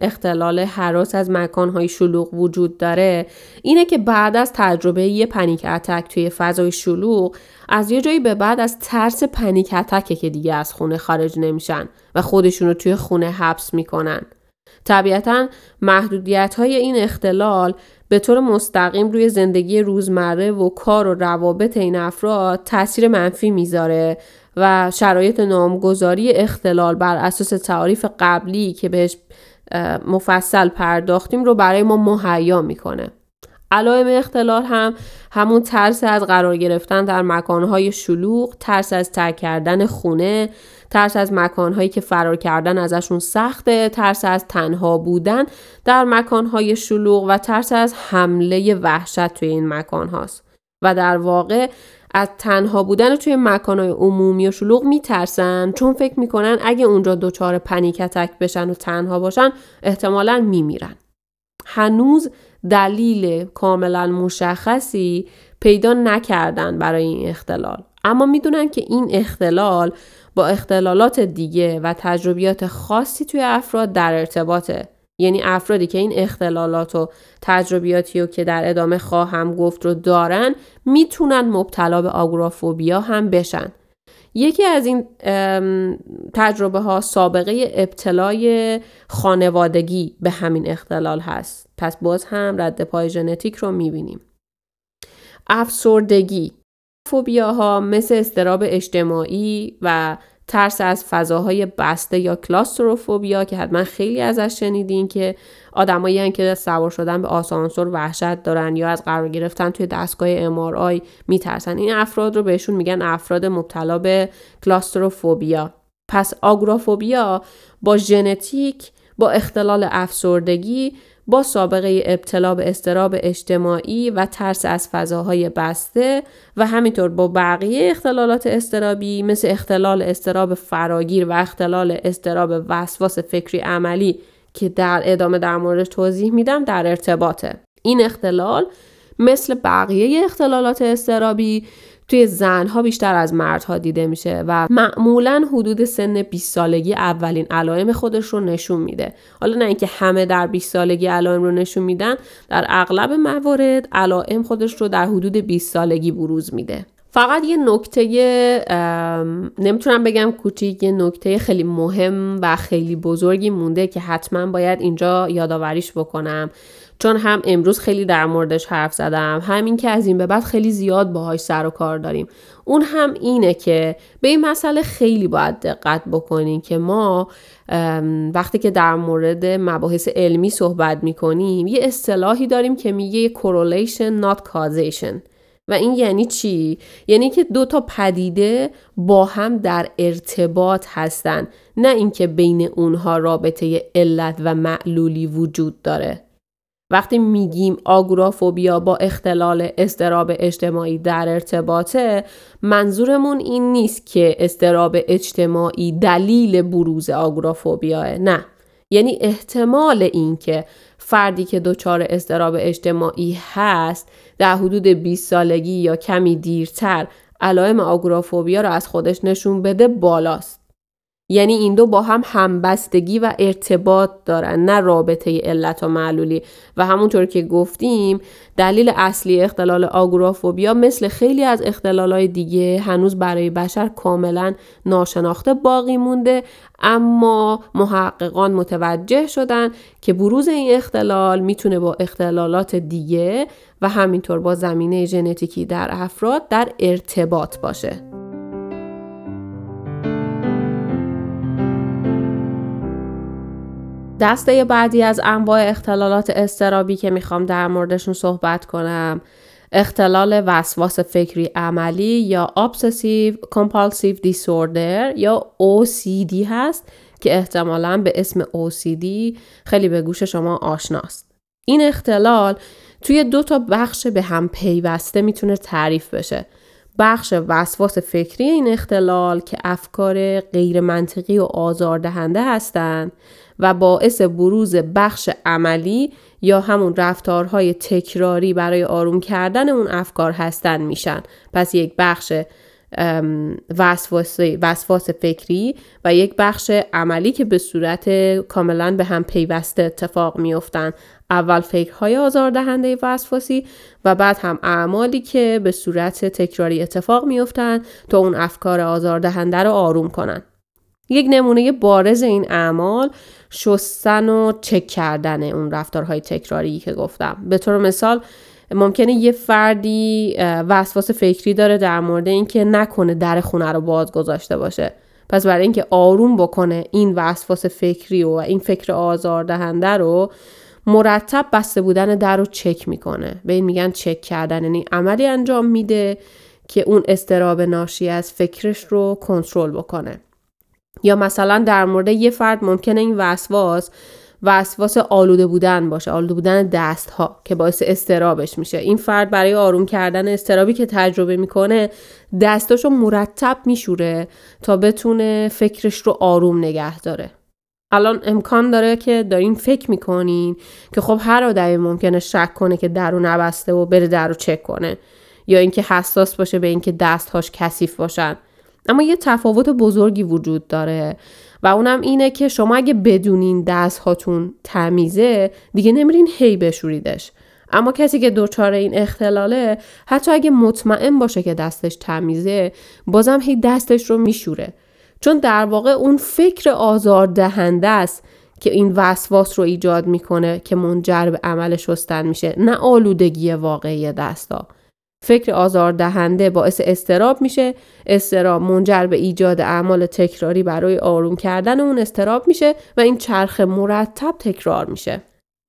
اختلال حراس از مکانهای شلوغ وجود داره اینه که بعد از تجربه یه پنیک اتک توی فضای شلوغ از یه جایی به بعد از ترس پنیک اتکه که دیگه از خونه خارج نمیشن و خودشون رو توی خونه حبس می‌کنن. طبیعتا محدودیت های این اختلال به طور مستقیم روی زندگی روزمره و کار و روابط این افراد تاثیر منفی می‌ذاره و شرایط نامگذاری اختلال بر اساس تعاریف قبلی که بهش مفصل پرداختیم رو برای ما مهیا می‌کنه. علائم اختلال هم همون ترس از قرار گرفتن در مکانهای شلوغ، ترس از ترک کردن خونه، ترس از مکانهایی که فرار کردن ازشون سخته، ترس از تنها بودن در مکانهای شلوغ و ترس از حمله وحشت توی این مکان هاست. و در واقع از تنها بودن توی مکانهای عمومی و شلوغ میترسن چون فکر می‌کنن اگه اونجا دچار پنیک اتک بشن و تنها باشن احتمالا میمیرن. هنوز دلیل کاملا مشخصی پیدا نکردن برای این اختلال اما می‌دونن که این اختلال با اختلالات دیگه و تجربیات خاصی توی افراد در ارتباطه. یعنی افرادی که این اختلالات و تجربیاتی رو که در ادامه خواهم گفت رو دارن می‌تونن مبتلا به آگورافوبیا هم بشن. یکی از این تجربه ها سابقه ابتلای خانوادگی به همین اختلال هست. پس باز هم رد پای ژنتیک رو می‌بینیم. افسردگی. فوبیاها مثل استراب اجتماعی و ترس از فضاهای بسته یا کلاستروفوبیا که حتما خیلی ازش شنیدین که آدمایی که سوار شدن به آسانسور وحشت دارن یا از قرار گرفتن توی دستگاه ام میترسن. این افراد رو بهشون میگن افراد مبتلا به کلاستروفوبیا. پس آگرافوبیا با ژنتیک با اختلال افسردگی با سابقه ابتلا به استراب اجتماعی و ترس از فضاهای بسته و همینطور با بقیه اختلالات استرابی مثل اختلال استراب فراگیر و اختلال استراب وسواس فکری عملی که در ادامه در موردش توضیح میدم در ارتباطه. این اختلال مثل بقیه اختلالات استرابی توی زنها بیشتر از مردها دیده میشه و معمولا حدود سن 20 سالگی اولین علائم خودش رو نشون میده. حالا نه اینکه همه در 20 سالگی علائم رو نشون میدن در اغلب موارد علائم خودش رو در حدود 20 سالگی بروز میده. فقط یه نکته نمی‌تونم بگم کوچیک یه نکته خیلی مهم و خیلی بزرگی مونده که حتما باید اینجا یادآوریش بکنم. چون هم امروز خیلی در موردش حرف زدم همین که از این به بعد خیلی زیاد باهاش سر و کار داریم. اون هم اینه که به این مسئله خیلی باید دقت بکنیم که ما وقتی که در مورد مباحث علمی صحبت می‌کنیم یه اصطلاحی داریم که میگه correlation not causation. و این یعنی چی؟ یعنی که دو تا پدیده با هم در ارتباط هستن نه اینکه بین اونها رابطه علت و معلولی وجود داره. وقتی میگیم آگورافوبیا با اختلال استراب اجتماعی در ارتباطه منظورمون این نیست که استراب اجتماعی دلیل بروز آگورافوبیاه نه. یعنی احتمال اینکه فردی که دچار استراب اجتماعی هست در حدود 20 سالگی یا کمی دیرتر علائم آگورافوبیا را از خودش نشون بده بالاست. یعنی این دو با هم همبستگی و ارتباط دارن نه رابطه علت و معلولی. و همونطور که گفتیم دلیل اصلی اختلال آگورافوبیا مثل خیلی از اختلالهای دیگه هنوز برای بشر کاملا ناشناخته باقی مونده اما محققان متوجه شدن که بروز این اختلال می‌تونه با اختلالات دیگه و همینطور با زمینه ژنتیکی در افراد در ارتباط باشه. دسته بعدی از انواع اختلالات استرابی که می‌خوام در موردشون صحبت کنم اختلال وسواس فکری عملی یا Obsessive Compulsive Disorder یا OCD هست که احتمالا به اسم OCD خیلی به گوش شما آشناست. این اختلال توی دو تا بخش به هم پیوسته می‌تونه تعریف بشه. بخش وسواس فکری این اختلال که افکار غیر منطقی و آزاردهنده هستند و باعث بروز بخش عملی یا همون رفتارهای تکراری برای آروم کردن اون افکار هستن میشن. پس یک بخش وسواس, فکری و یک بخش عملی که به صورت کاملا به هم پیوسته اتفاق میافتند اول فکرهای آزاردهنده وسواسی و بعد هم اعمالی که به صورت تکراری اتفاق میافتند تا اون افکار آزاردهنده رو آروم کنن. یک نمونه بارز این اعمال شستن و چک کردن اون رفتارهای تکراری که گفتم. به طور مثال ممکنه یه فردی وسواس فکری داره در مورد اینکه نکنه در خونه رو باز گذاشته باشه. پس برای اینکه آروم بکنه این وسواس فکری و این فکر آزاردهنده رو مرتب بسته بودن در رو چک می‌کنه. به این میگن چک کردن. یعنی عملی انجام میده که اون استراب ناشی از فکرش رو کنترل بکنه. یا مثلا در مورد یه فرد ممکنه این وسواس وسواس آلوده بودن باشه آلوده بودن دست ها که باعث استرابش میشه. این فرد برای آروم کردن استرابی که تجربه می‌کنه دستاشو مرتب میشوره تا بتونه فکرش رو آروم نگه داره. الان امکان داره که دارین فکر می‌کنین که خب هر آدمی ممکنه شک کنه که درو نبسته و بره درو چک کنه یا اینکه حساس باشه به اینکه دستهاش کثیف باشن. اما یه تفاوت بزرگی وجود داره و اونم اینه که شما اگه بدونین دست هاتون تمیزه دیگه نمیرین هی بشوریدش. اما کسی که دچار این اختلاله حتی اگه مطمئن باشه که دستش تمیزه بازم هی دستش رو میشوره. چون در واقع اون فکر آزار دهنده است که این وسواس رو ایجاد می‌کنه که منجر به عمل شستن میشه نه آلودگی واقعی دستا. فکر آزاردهنده باعث استراب میشه. استراب منجر به ایجاد اعمال تکراری برای آروم کردن اون استراب میشه و این چرخ مرتب تکرار میشه.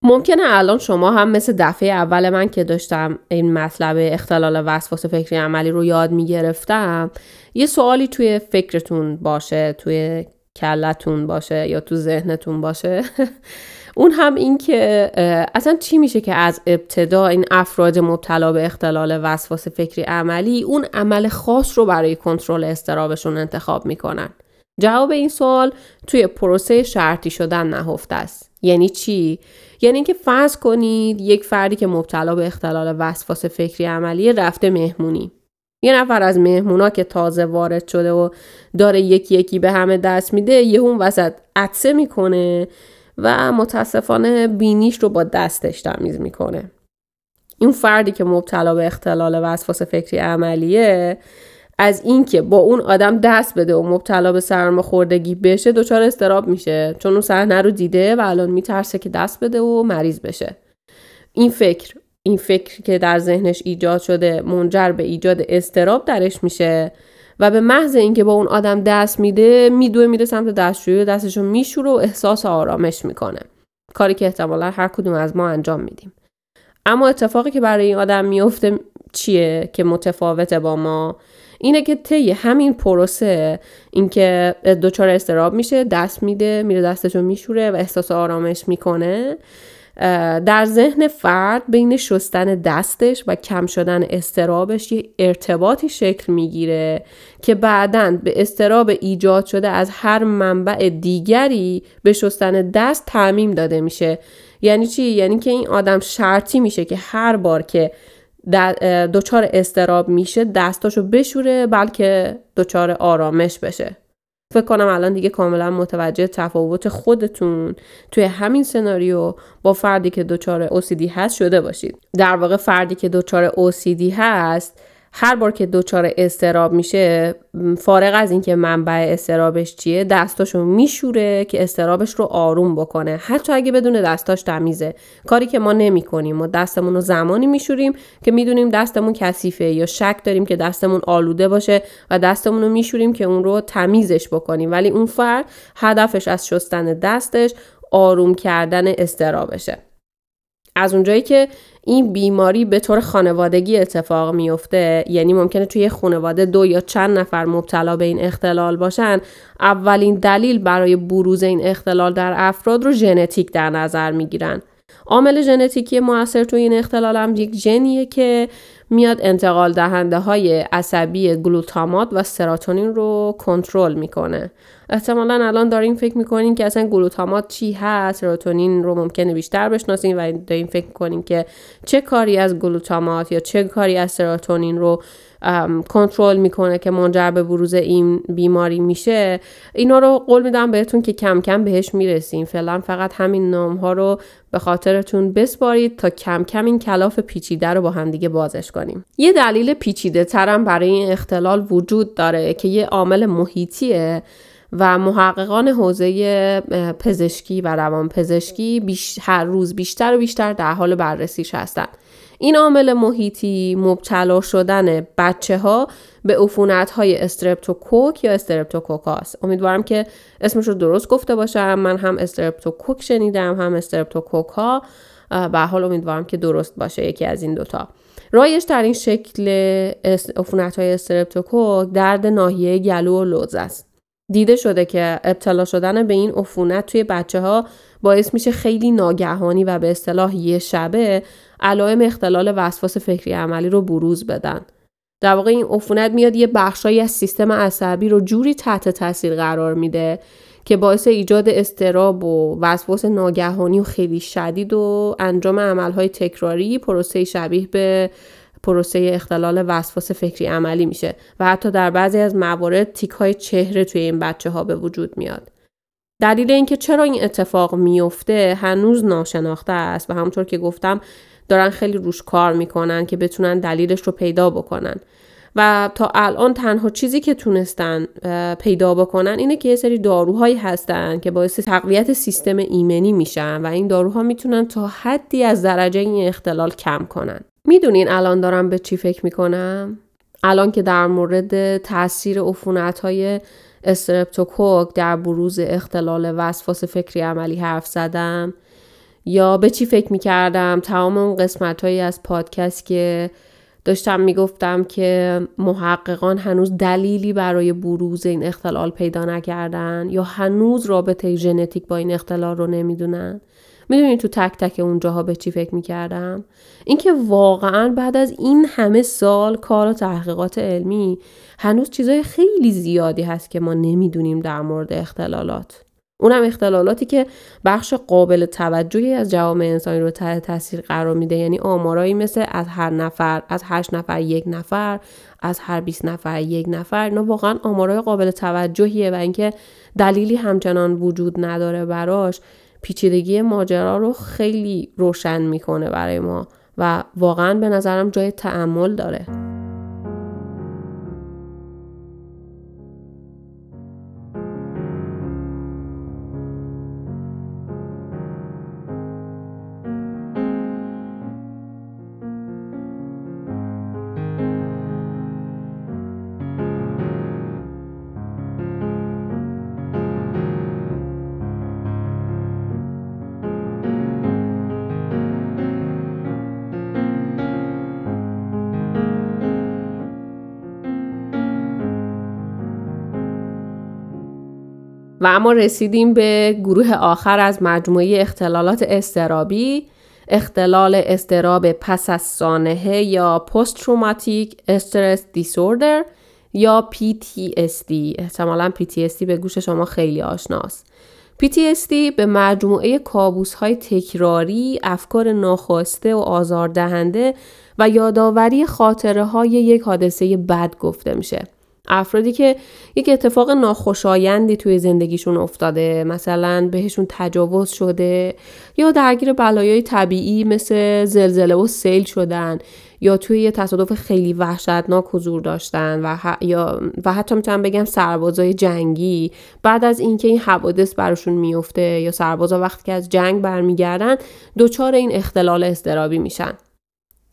ممکنه الان شما هم مثل دفعه اول من که داشتم این مطلب اختلال وسواس فکری عملی رو یاد می‌گرفتم یه سوالی توی فکرتون باشه توی کلتون باشه یا تو ذهنتون باشه. اون هم این که اصلا چی میشه که از ابتدا این افراد مبتلا به اختلال وسواس فکری عملی اون عمل خاص رو برای کنترل استرابشون انتخاب می‌کنن؟ جواب این سوال توی پروسه شرطی شدن نهفته است. یعنی چی؟ یعنی اینکه فرض کنید یک فردی که مبتلا به اختلال وسواس فکری عملی رفته مهمونی. یه نفر از مهمونا که تازه وارد شده و داره یکی یکی به همه دست میده یه اون وسط عطسه می‌کنه. و متاسفانه بینیش رو با دستش تمیز می‌کنه. این فردی که مبتلا به اختلال وسواس فکری عملیه از اینکه با اون آدم دست بده و مبتلا به سرماخوردگی بشه دچار استراب میشه. چون اون صحنه رو دیده و الان میترسه که دست بده و مریض بشه. این فکر این فکر که در ذهنش ایجاد شده منجر به ایجاد استراب درش میشه. و به محض اینکه با اون آدم دست میده میدوه میره سمت دستشویی دستشو میشوره و احساس آرامش می‌کنه. کاری که احتمالا هر کدوم از ما انجام میدیم. اما اتفاقی که برای این آدم میفته چیه که متفاوته با ما؟ اینه که طی همین پروسه اینکه دچار استراب میشه دست میده میره دستشو میشوره و احساس آرامش می‌کنه در ذهن فرد بین شستن دستش و کم شدن استرابش یه ارتباطی شکل می‌گیره که بعدا به استراب ایجاد شده از هر منبع دیگری به شستن دست تعمیم داده میشه یعنی چی؟ یعنی که این آدم شرطی میشه که هر بار که دچار استراب میشه دستاشو بشوره بلکه دچار آرامش بشه فکر کنم الان دیگه کاملا متوجه تفاوت خودتون توی همین سناریو با فردی که دچار OCD هست شده باشید. در واقع فردی که دچار OCD هست هر بار که دچار استراب میشه فارغ از اینکه منبع استرابش چیه دستاشو میشوره که استرابش رو آروم بکنه. حتی اگه بدون دستاش تمیزه. کاری که ما نمی کنیم ما دستمون رو زمانی میشوریم که می‌دونیم دستمون کثیفه یا شک داریم که دستمون آلوده باشه و دستمون رو میشوریم که اون رو تمیزش بکنیم. ولی اون فرد هدفش از شستن دستش آروم کردن استرابشه از اونجایی که این بیماری به طور خانوادگی اتفاق میفته یعنی ممکنه توی خانواده دو یا چند نفر مبتلا به این اختلال باشن. اولین دلیل برای بروز این اختلال در افراد رو ژنتیک در نظر می‌گیرن. عامل ژنتیکی موثر تو این اختلال هم یک ژنیه که میاد انتقال دهنده های عصبی گلوتامات و سراتونین رو کنترل می‌کنه. احتمالا الان داریم فکر می‌کنین که اصلا گلوتامات چی هست سراتونین رو ممکنه بیشتر بشناسین و داریم فکر می‌کنین که چه کاری از گلوتامات یا چه کاری از سراتونین رو کنترل می‌کنه که منجر به بروز این بیماری میشه. اینا رو قول میدم بهتون که کم کم بهش می‌رسیم. فعلا فقط همین نام ها رو به خاطرتون بسپارید تا کم کم این کلاف پیچیده رو با هم دیگه بازش کنیم. یه دلیل پیچیده ترم برای این اختلال وجود داره که یه عامل محیطیه. و محققان حوزه پزشکی و روان پزشکی هر روز بیشتر و بیشتر در حال بررسیش هستند. این عامل محیطی مبتلا شدن بچه ها به عفونت های استرپتوکوک یا streptococcus. امیدوارم که اسمش رو درست گفته باشم من هم استرپتوکوک شنیدم هم streptococcus به هر حال امیدوارم که درست باشه یکی از این دوتا. رایج ترین شکل عفونت های استرپتوکوک درد ناحیه گلو و لوزه است. دیده شده که ابتلا شدن به این عفونت توی بچه ها باعث میشه خیلی ناگهانی و به اصطلاح یه شبه علائم اختلال وسواس فکری عملی رو بروز بدن. در واقع این عفونت میاد یه بخشایی از سیستم عصبی رو جوری تحت تاثیر قرار میده که باعث ایجاد استراب و وسواس ناگهانی و خیلی شدید و انجام عملهای تکراری پروسه شبیه به پروسه اختلال وسواس فکری عملی میشه و حتی در بعضی از موارد تیک های چهره توی این بچه ها به وجود میاد. دلیل اینکه چرا این اتفاق میفته هنوز ناشناخته است و همونطور که گفتم دارن خیلی روش کار می‌کنن که بتونن دلیلش رو پیدا بکنن و تا الان تنها چیزی که تونستن پیدا بکنن اینه که یه سری داروهایی هستن که باعث تقویت سیستم ایمنی میشن و این داروها می‌تونن تا حدی از درجه این اختلال کم کنن می‌دونین الان دارم به چی فکر می‌کنم؟ الان که در مورد تاثیر عفونت های استرپتوکوک در بروز اختلال وسواس فکری عملی حرف زدم یا به چی فکر می‌کردم؟ تمام اون قسمت هایی از پادکست که داشتم می‌گفتم که محققان هنوز دلیلی برای بروز این اختلال پیدا نکردن یا هنوز رابطه ژنتیک با این اختلال رو نمی‌دونن. می‌دونین تو تک تک اونجاها به چی فکر می‌کردم؟ اینکه واقعا بعد از این همه سال کار و تحقیقات علمی هنوز چیزای خیلی زیادی هست که ما نمی‌دونیم در مورد اختلالات. اونم اختلالاتی که بخش قابل توجهی از جوامع انسانی رو تحت تاثیر قرار میده. یعنی آمارایی مثل از هر نفر از هشت نفر یک نفر از هر 20 نفر یک نفر اینا واقعا آمارای قابل توجهیه و اینکه دلیلی همچنان وجود نداره براش. پیچیدگی ماجرا رو خیلی روشن می‌کنه برای ما و واقعا به نظرم جای تعمل داره. اما رسیدیم به گروه آخر از مجموعه اختلالات استرابی اختلال استراب پس از سانحه یا پست تروماتیک استرس دیسوردر یا PTSD احتمالا PTSD به گوش شما خیلی آشناست. PTSD به مجموعه کابوس های تکراری، افکار ناخواسته و آزاردهنده و یادآوری خاطره های یک حادثه بد گفته میشه. افرادی که یک اتفاق ناخوشایندی توی زندگیشون افتاده مثلا بهشون تجاوز شده یا درگیر بلایای طبیعی مثل زلزله و سیل شدن یا توی یه تصادف خیلی وحشتناک حضور داشتن و, یا و حتی می‌تونم بگم سربازای جنگی. بعد از اینکه این حوادث براشون میفته یا سربازا وقتی که از جنگ برمیگردن دچار این اختلال استرابی میشن.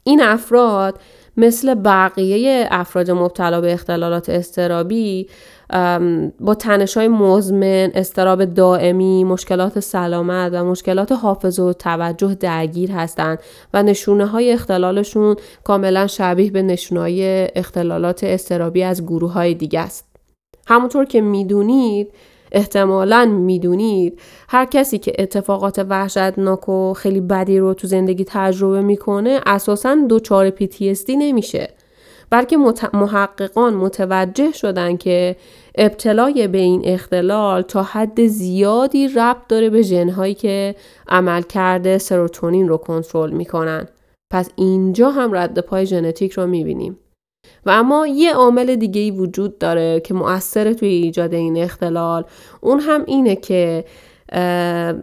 این افراد مثل بقیه افراد مبتلا به اختلالات استرابی با تنش های مزمن، استراب دائمی، مشکلات سلامت و مشکلات حافظه و توجه درگیر هستند و نشونه های اختلالشون کاملا شبیه به نشونه های اختلالات استرابی از گروه های دیگه است. همونطور که می‌دونید احتمالا می‌دونید. هر کسی که اتفاقات وحشتناک و خیلی بدی رو تو زندگی تجربه می‌کنه اساسا دچار PTSD نمیشه. بلکه محققان متوجه شدن که ابتلای به این اختلال تا حد زیادی ربط داره به ژنهایی که عمل کرده سروتونین رو کنترل می‌کنن. پس اینجا هم رد پای ژنتیک رو می‌بینیم. و اما یه عامل دیگه ای وجود داره که مؤثر توی ایجاد این اختلال. اون هم اینه که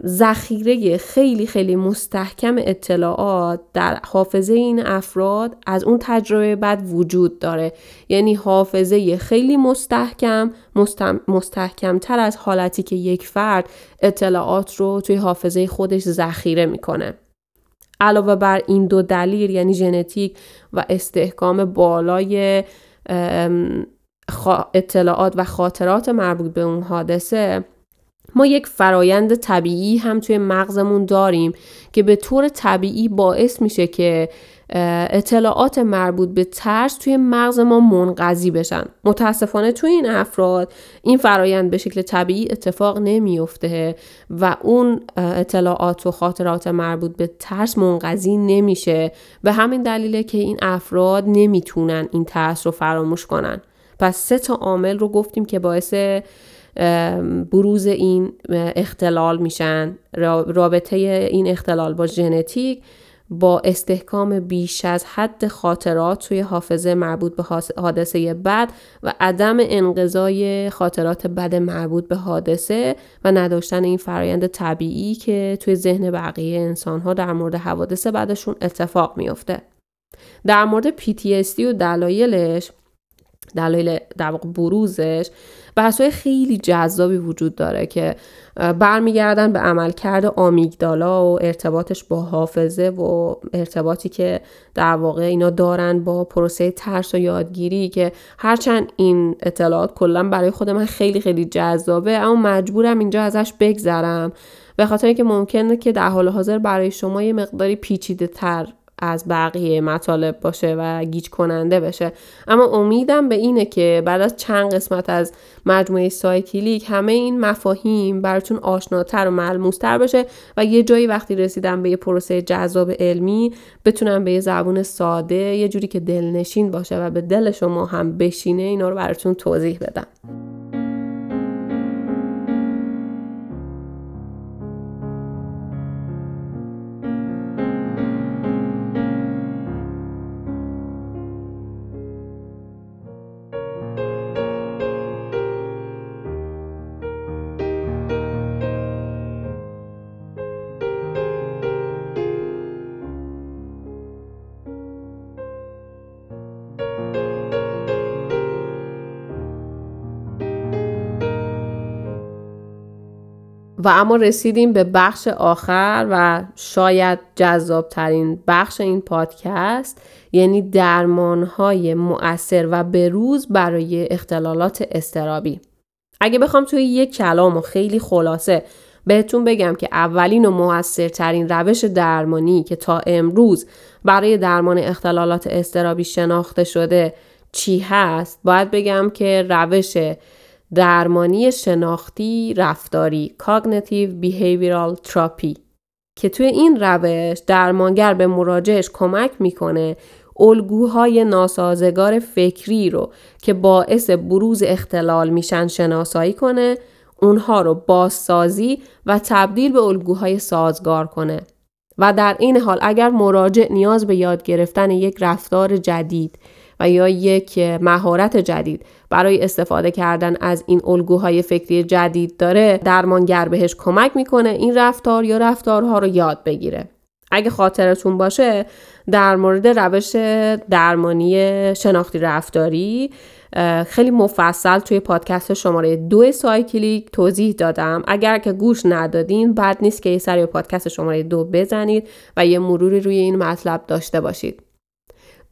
ذخیره خیلی خیلی مستحکم اطلاعات در حافظه این افراد از اون تجربه بعد وجود داره. یعنی حافظه خیلی مستحکم مستحکم تر از حالتی که یک فرد اطلاعات رو توی حافظه خودش ذخیره می‌کنه. علاوه بر این دو دلیل یعنی ژنتیک و استحکام بالای اطلاعات و خاطرات مربوط به اون حادثه ما یک فرایند طبیعی هم توی مغزمون داریم که به طور طبیعی باعث میشه که اطلاعات مربوط به ترس توی مغز ما منقضی بشن. متاسفانه توی این افراد این فرایند به شکل طبیعی اتفاق نمیفته و اون اطلاعات و خاطرات مربوط به ترس منقضی نمیشه. به همین دلیله که این افراد نمی‌تونن این ترس رو فراموش کنن. پس سه تا عامل رو گفتیم که باعث بروز این اختلال میشن. رابطه این اختلال با ژنتیک با استحکام بیش از حد خاطرات توی حافظه مربوط به حادثه بد و عدم انقضای خاطرات بد مربوط به حادثه و نداشتن این فرایند طبیعی که توی ذهن بقیه انسان ها در مورد حوادث بعدشون اتفاق میافته. در مورد PTSD و دلایلش دلایل در بروزش بحث‌های خیلی جذابی وجود داره که برمیگردن به عملکرد آمیگدالا و ارتباطش با حافظه و ارتباطی که در واقع اینا دارن با پروسه ترس و یادگیری که هرچند این اطلاعات کلا برای خود من خیلی خیلی جذابه اما مجبورم اینجا ازش بگذرم. به خاطر اینکه ممکنه که در حال حاضر برای شما یه مقداری پیچیده تر از بقیه مطالب باشه و گیج کننده بشه. اما امیدم به اینه که بعد از چند قسمت از مجموعه سایکلیک همه این مفاهیم براتون آشناتر و ملموستر بشه و یه جایی وقتی رسیدم به یه پروسه جذاب علمی بتونم به یه زبون ساده یه جوری که دلنشین باشه و به دل شما هم بشینه اینا رو براتون توضیح بدم. و اما رسیدیم به بخش آخر و شاید جذاب ترین بخش این پادکست یعنی درمان های مؤثر و بروز برای اختلالات استرابی اگه بخوام توی یک کلام و خیلی خلاصه بهتون بگم که اولین و موثرترین روش درمانی که تا امروز برای درمان اختلالات استرابی شناخته شده چی هست باید بگم که روش درمانی شناختی رفتاری Cognitive Behavioral Therapy که توی این روش درمانگر به مراجعش کمک می‌کنه الگوهای ناسازگار فکری رو که باعث بروز اختلال میشن شناسایی کنه اونها رو بازسازی و تبدیل به الگوهای سازگار کنه. و در این حال اگر مراجع نیاز به یاد گرفتن یک رفتار جدید و یا یک مهارت جدید برای استفاده کردن از این الگوهای فکری جدید داره درمانگر بهش کمک می‌کنه این رفتار یا رفتارها رو یاد بگیره. اگه خاطرتون باشه در مورد روش درمانی شناختی رفتاری خیلی مفصل توی پادکست شماره دو سایکلیک توضیح دادم. اگر که گوش ندادین بد نیست که یه سری پادکست شماره دو بزنید و یه مروری روی این مطلب داشته باشید.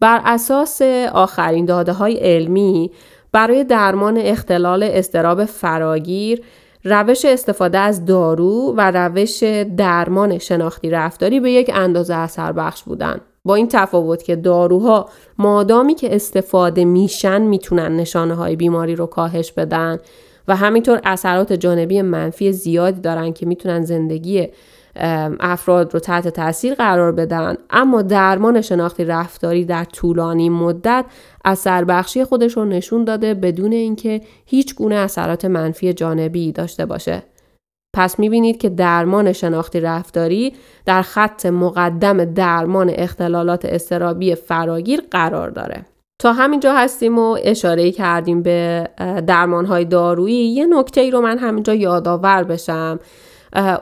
بر اساس آخرین داده های علمی برای درمان اختلال استراب فراگیر روش استفاده از دارو و روش درمان شناختی رفتاری به یک اندازه اثر بخش بودن. با این تفاوت که داروها مادامی که استفاده میشن می‌تونن نشانه های بیماری رو کاهش بدن و همینطور اثرات جانبی منفی زیادی دارن که می‌تونن زندگی افراد رو تحت تاثیر قرار بدن. اما درمان شناختی رفتاری در طولانی مدت اثر بخشی خودش رو نشون داده بدون اینکه هیچ گونه اثرات منفی جانبی داشته باشه. پس می‌بینید که درمان شناختی رفتاری در خط مقدم درمان اختلالات استرابی فراگیر قرار داره. تا همینجا هستیم و اشاره کردیم به درمانهای دارویی. یه نکته ای رو من همینجا یادآور بشم.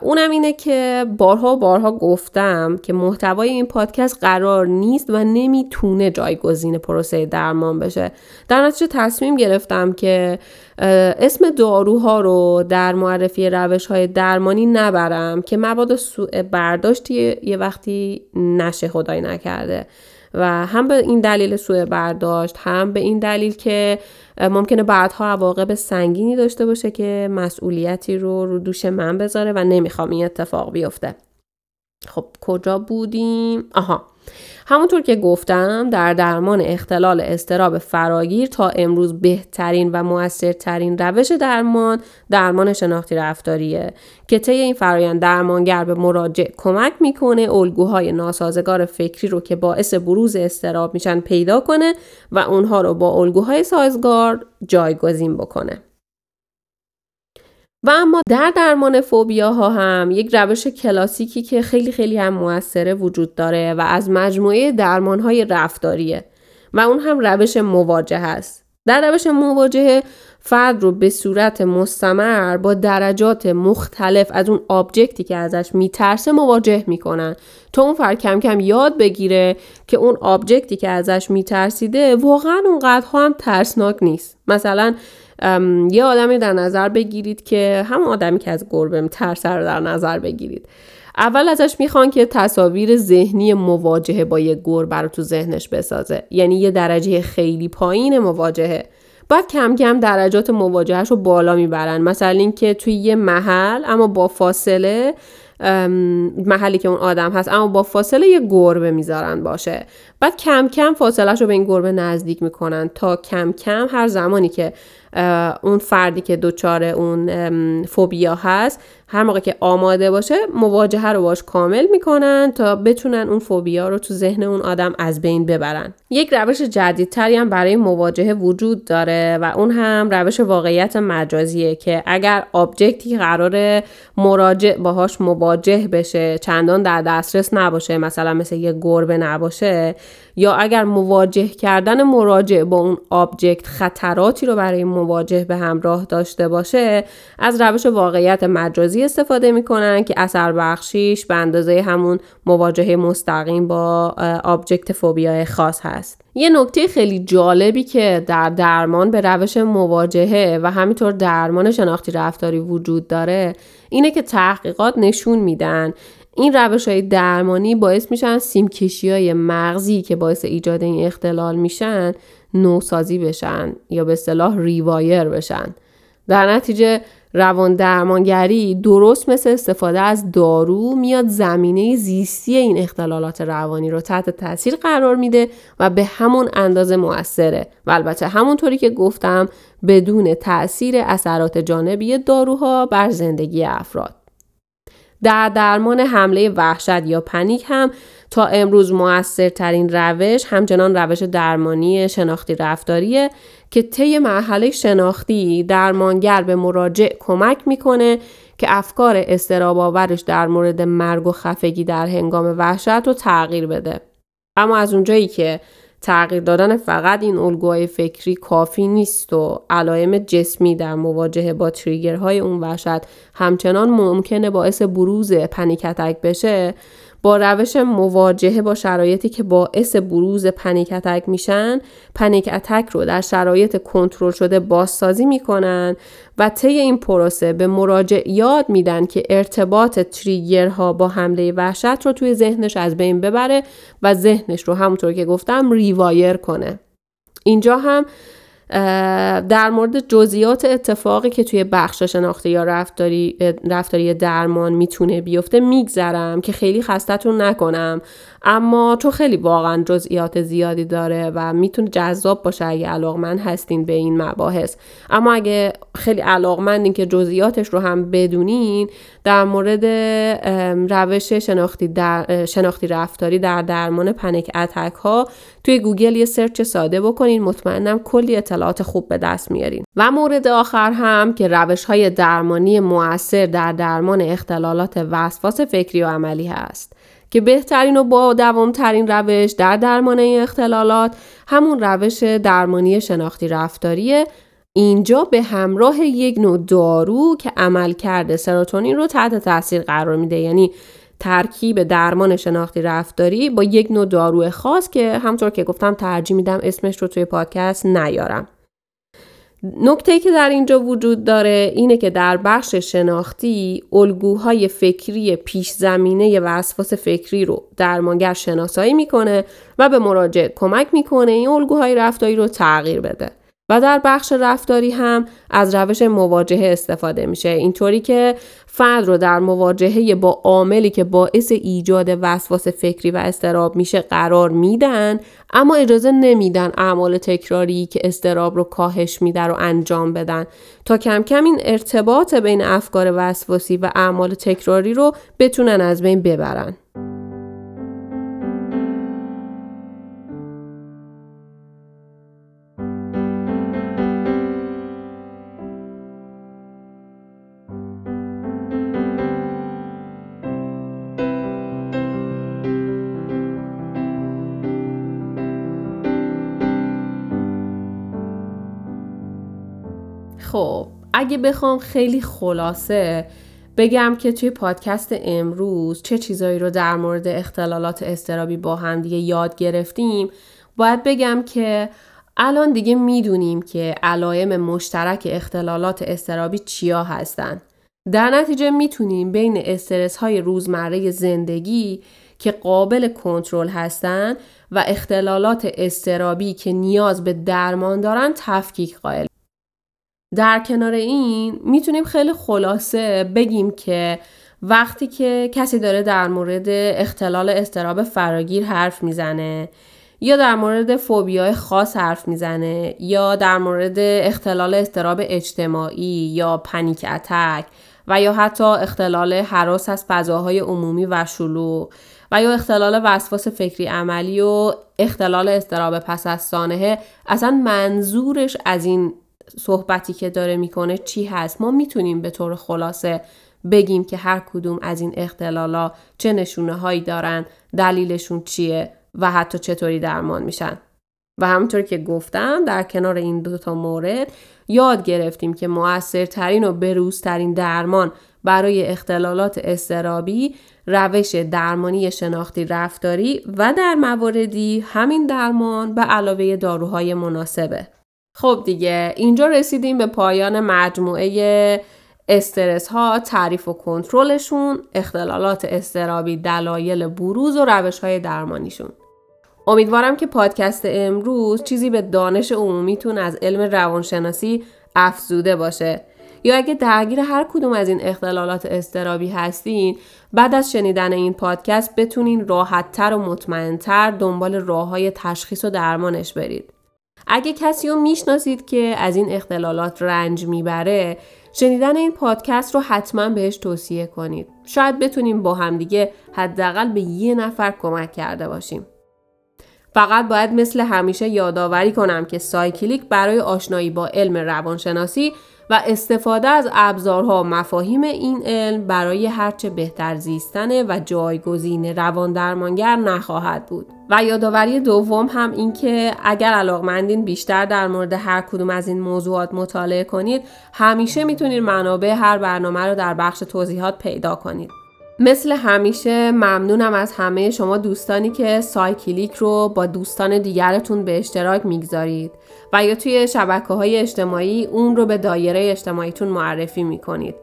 اونم اینه که بارها بارها گفتم که محتوای این پادکست قرار نیست و نمی‌تونه جایگزین پروسه درمان بشه. در نتیجه تصمیم گرفتم که اسم داروها رو در معرفی روش های درمانی نبرم که مبادا سوء برداشتی یه وقتی نشه خدای نکرده. و هم به این دلیل سوء برداشت هم به این دلیل که ممکنه بعدها عواقب سنگینی داشته باشه که مسئولیتی رو رو دوش من بذاره و نمی‌خوام این اتفاق بیفته خب کجا بودیم؟ آها همونطور که گفتم در درمان اختلال استراب فراگیر تا امروز بهترین و موثرترین روش درمان درمان شناختی رفتاریه که طی این فرایند درمانگر به مراجع کمک می‌کنه الگوهای ناسازگار فکری رو که باعث بروز استراب میشن پیدا کنه و اونها رو با الگوهای سازگار جایگزین بکنه. و اما در درمان فوبیا ها هم یک روش کلاسیکی که خیلی خیلی هم موثره وجود داره و از مجموعه درمان های رفتاریه و اون هم روش مواجهه است. در روش مواجهه فرد رو به صورت مستمر با درجات مختلف از اون object ی که ازش میترسه مواجه می‌کنن تا اون فرد کم کم یاد بگیره که اون object ی که ازش میترسیده واقعا اونقدرها هم ترسناک نیست مثلا یه آدمی در نظر بگیرید که هم آدمی که از گربه ترسه رو در نظر بگیرید. اول ازش می‌خوان که تصاویر ذهنی مواجهه با یه گربه رو تو ذهنش بسازه. یعنی یه درجه خیلی پایین مواجهه. بعد کم کم درجات مواجهش رو بالا می‌برن. مثلا اینکه توی یه محل اما با فاصله محلی که اون آدم هست اما با فاصله یه گربه می‌ذارن باشه. بعد کم کم فاصلهش رو به این گربه نزدیک می‌کنن تا کم کم هر زمانی که اون فردی که دچار اون فوبیا هست هر موقع که آماده باشه مواجهه رو باش کامل می‌کنن تا بتونن اون فوبیا رو تو ذهن اون آدم از بین ببرن. یک روش جدیدتری هم برای مواجهه وجود داره و اون هم روش واقعیت مجازیه که اگر object ی قراره مراجع باهاش مواجه بشه چندان در دسترس نباشه مثلا مثل یه گربه نباشه یا اگر مواجه کردن مراجع با اون object خطراتی رو برای مواجه به همراه داشته باشه از روش واقعیت مجازی استفاده می‌کنن که اثر بخشیش به اندازه همون مواجهه مستقیم با آبجکت فوبیای خاص هست. یه نکته خیلی جالبی که در درمان به روش مواجهه و همینطور درمان شناختی رفتاری وجود داره اینه که تحقیقات نشون میدن این روش های درمانی باعث میشن سیمکشی های مغزی که باعث ایجاد این اختلال میشن نوسازی بشن یا به صلاح ریوایر بشن. در نتیجه روان درمانگری درست مثل استفاده از دارو میاد زمینه زیستی این اختلالات روانی رو تحت تاثیر قرار میده و به همون اندازه موثره و البته همونطوری که گفتم بدون تاثیر اثرات جانبی داروها بر زندگی افراد. در درمان حمله وحشت یا پنیک هم تا امروز موثرترین روش همچنان روش درمانی شناختی رفتاریه که طی مرحله شناختی درمانگر به مراجع کمک می‌کنه که افکار استراباورش در مورد مرگ و خفگی در هنگام وحشت رو تغییر بده. اما از اونجایی که تغییر دادن فقط این الگوهای فکری کافی نیست و علائم جسمی در مواجهه با تریگرهای اون وحشت همچنان ممکنه باعث بروز panic attack بشه. با روش مواجهه با شرایطی که باعث بروز panic attack میشن panic attack رو در شرایط کنترل شده بازسازی می‌کنن و طی این پروسه به مراجع یاد میدن که ارتباط trigger ها با حمله وحشت رو توی ذهنش از بین ببره و ذهنش رو همونطور که گفتم rewire کنه. اینجا هم در مورد جزئیات اتفاقی که توی بخش شناخته یا رفتاری, رفتاری درمان می‌تونه بیفته میگذرم که خیلی خستتون نکنم. اما تو خیلی واقعا جزئیات زیادی داره و می‌تونه جذاب باشه اگه علاقمند هستین به این مباحث. اما اگه خیلی علاقمندین که جزئیاتش رو هم بدونین در مورد روش شناختی, در، شناختی رفتاری در درمان پنیک اتک ها توی گوگل یه سرچ ساده بکنین. مطمئنم کلی اطلاعات خوب به دست میارین. و مورد آخر هم که روش های درمانی موثر در درمان اختلالات وسواس فکری و عملی هست که بهترین و با دوامترین روش در درمان این اختلالات همون روش درمانی شناختی رفتاریه. اینجا به همراه یک نوع دارو که عمل کرده سروتونین رو تحت تاثیر قرار میده. یعنی ترکیب درمان شناختی رفتاری با یک نوع دارو خاص که همطور که گفتم ترجیح میدم اسمش رو توی پادکست نیارم. نکته که در اینجا وجود داره اینه که در بخش شناختی الگوهای فکری پیش زمینه وسواس فکری رو درمانگر شناسایی می‌کنه و به مراجع کمک می‌کنه این الگوهای رفتاری رو تغییر بده. و در بخش رفتاری هم از روش مواجهه استفاده میشه. اینطوری که فرد رو در مواجهه با عاملی که باعث ایجاد وسواس فکری و استراب میشه قرار میدن اما اجازه نمیدن اعمال تکراری که استراب رو کاهش میده رو انجام بدن. تا کم کم این ارتباط بین افکار وسواسی و اعمال تکراری رو بتونن از بین ببرن. اگه بخوام خیلی خلاصه بگم که توی پادکست امروز چه چیزایی رو در مورد اختلالات استرابی با هم دیگه یاد گرفتیم باید بگم که الان دیگه می‌دونیم که علائم مشترک اختلالات استرابی چیا هستن. در نتیجه می‌تونیم بین استرس های روزمره زندگی که قابل کنترل هستند و اختلالات استرابی که نیاز به درمان دارن تفکیک قائل. در کنار این می‌تونیم خیلی خلاصه بگیم که وقتی که کسی داره در مورد اختلال استراب فراگیر حرف می‌زنه یا در مورد فوبیای خاص حرف می‌زنه یا در مورد اختلال استراب اجتماعی یا پنیک اتک و یا حتی اختلال حراس از فضاهای عمومی و شلوغ و یا اختلال وسواس فکری عملی و اختلال استراب پس از سانحه اصلا منظورش از این صحبتی که داره می‌کنه چی هست ما می‌تونیم به طور خلاصه بگیم که هر کدوم از این اختلالا چه نشونه هایی دارن دلیلشون چیه و حتی چطوری درمان میشن و همونطور که گفتم در کنار این دو تا مورد یاد گرفتیم که موثرترین و بروزترین درمان برای اختلالات استرابی روش درمانی شناختی رفتاری و در مواردی همین درمان به علاوه داروهای مناسبه. خب دیگه اینجا رسیدیم به پایان مجموعه استرس ها تعریف و کنترلشون اختلالات استرابی دلایل بروز و روش های درمانیشون امیدوارم که پادکست امروز چیزی به دانش عمومیتون از علم روانشناسی افزوده باشه یا اگه درگیر هر کدوم از این اختلالات استرابی هستین بعد از شنیدن این پادکست بتونین راحتتر و مطمئنتر دنبال راه های تشخیص و درمانش برید. اگه کسی رو می‌شناسید که از این اختلالات رنج می‌بره شنیدن این پادکست رو حتما بهش توصیه کنید. شاید بتونیم با همدیگه حداقل به یه نفر کمک کرده باشیم. فقط باید مثل همیشه یادآوری کنم که سایکلیک برای آشنایی با علم روانشناسی و استفاده از ابزارها و مفاهیم این علم برای هرچه بهتر زیستن و جایگزین روان درمانگر نخواهد بود. و یادآوری دوم هم این که اگر علاقمندین بیشتر در مورد هر کدوم از این موضوعات مطالعه کنید همیشه می‌تونید منابع هر برنامه رو در بخش توضیحات پیدا کنید. مثل همیشه ممنونم از همه شما دوستانی که سایکلیک رو با دوستان دیگرتون به اشتراک می‌گذارید و یا توی شبکه های اجتماعی اون رو به دایره اجتماعیتون معرفی می‌کنید.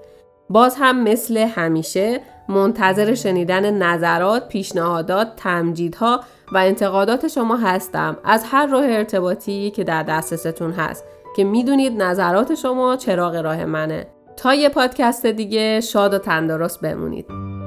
باز هم مثل همیشه منتظر شنیدن نظرات، پیشنهادات، تمجیدها و انتقادات شما هستم از هر راه ارتباطی که در دسترستون هست که می‌دونید نظرات شما چراغ راه منه. تا یه پادکست دیگه شاد و تندرست بمونید.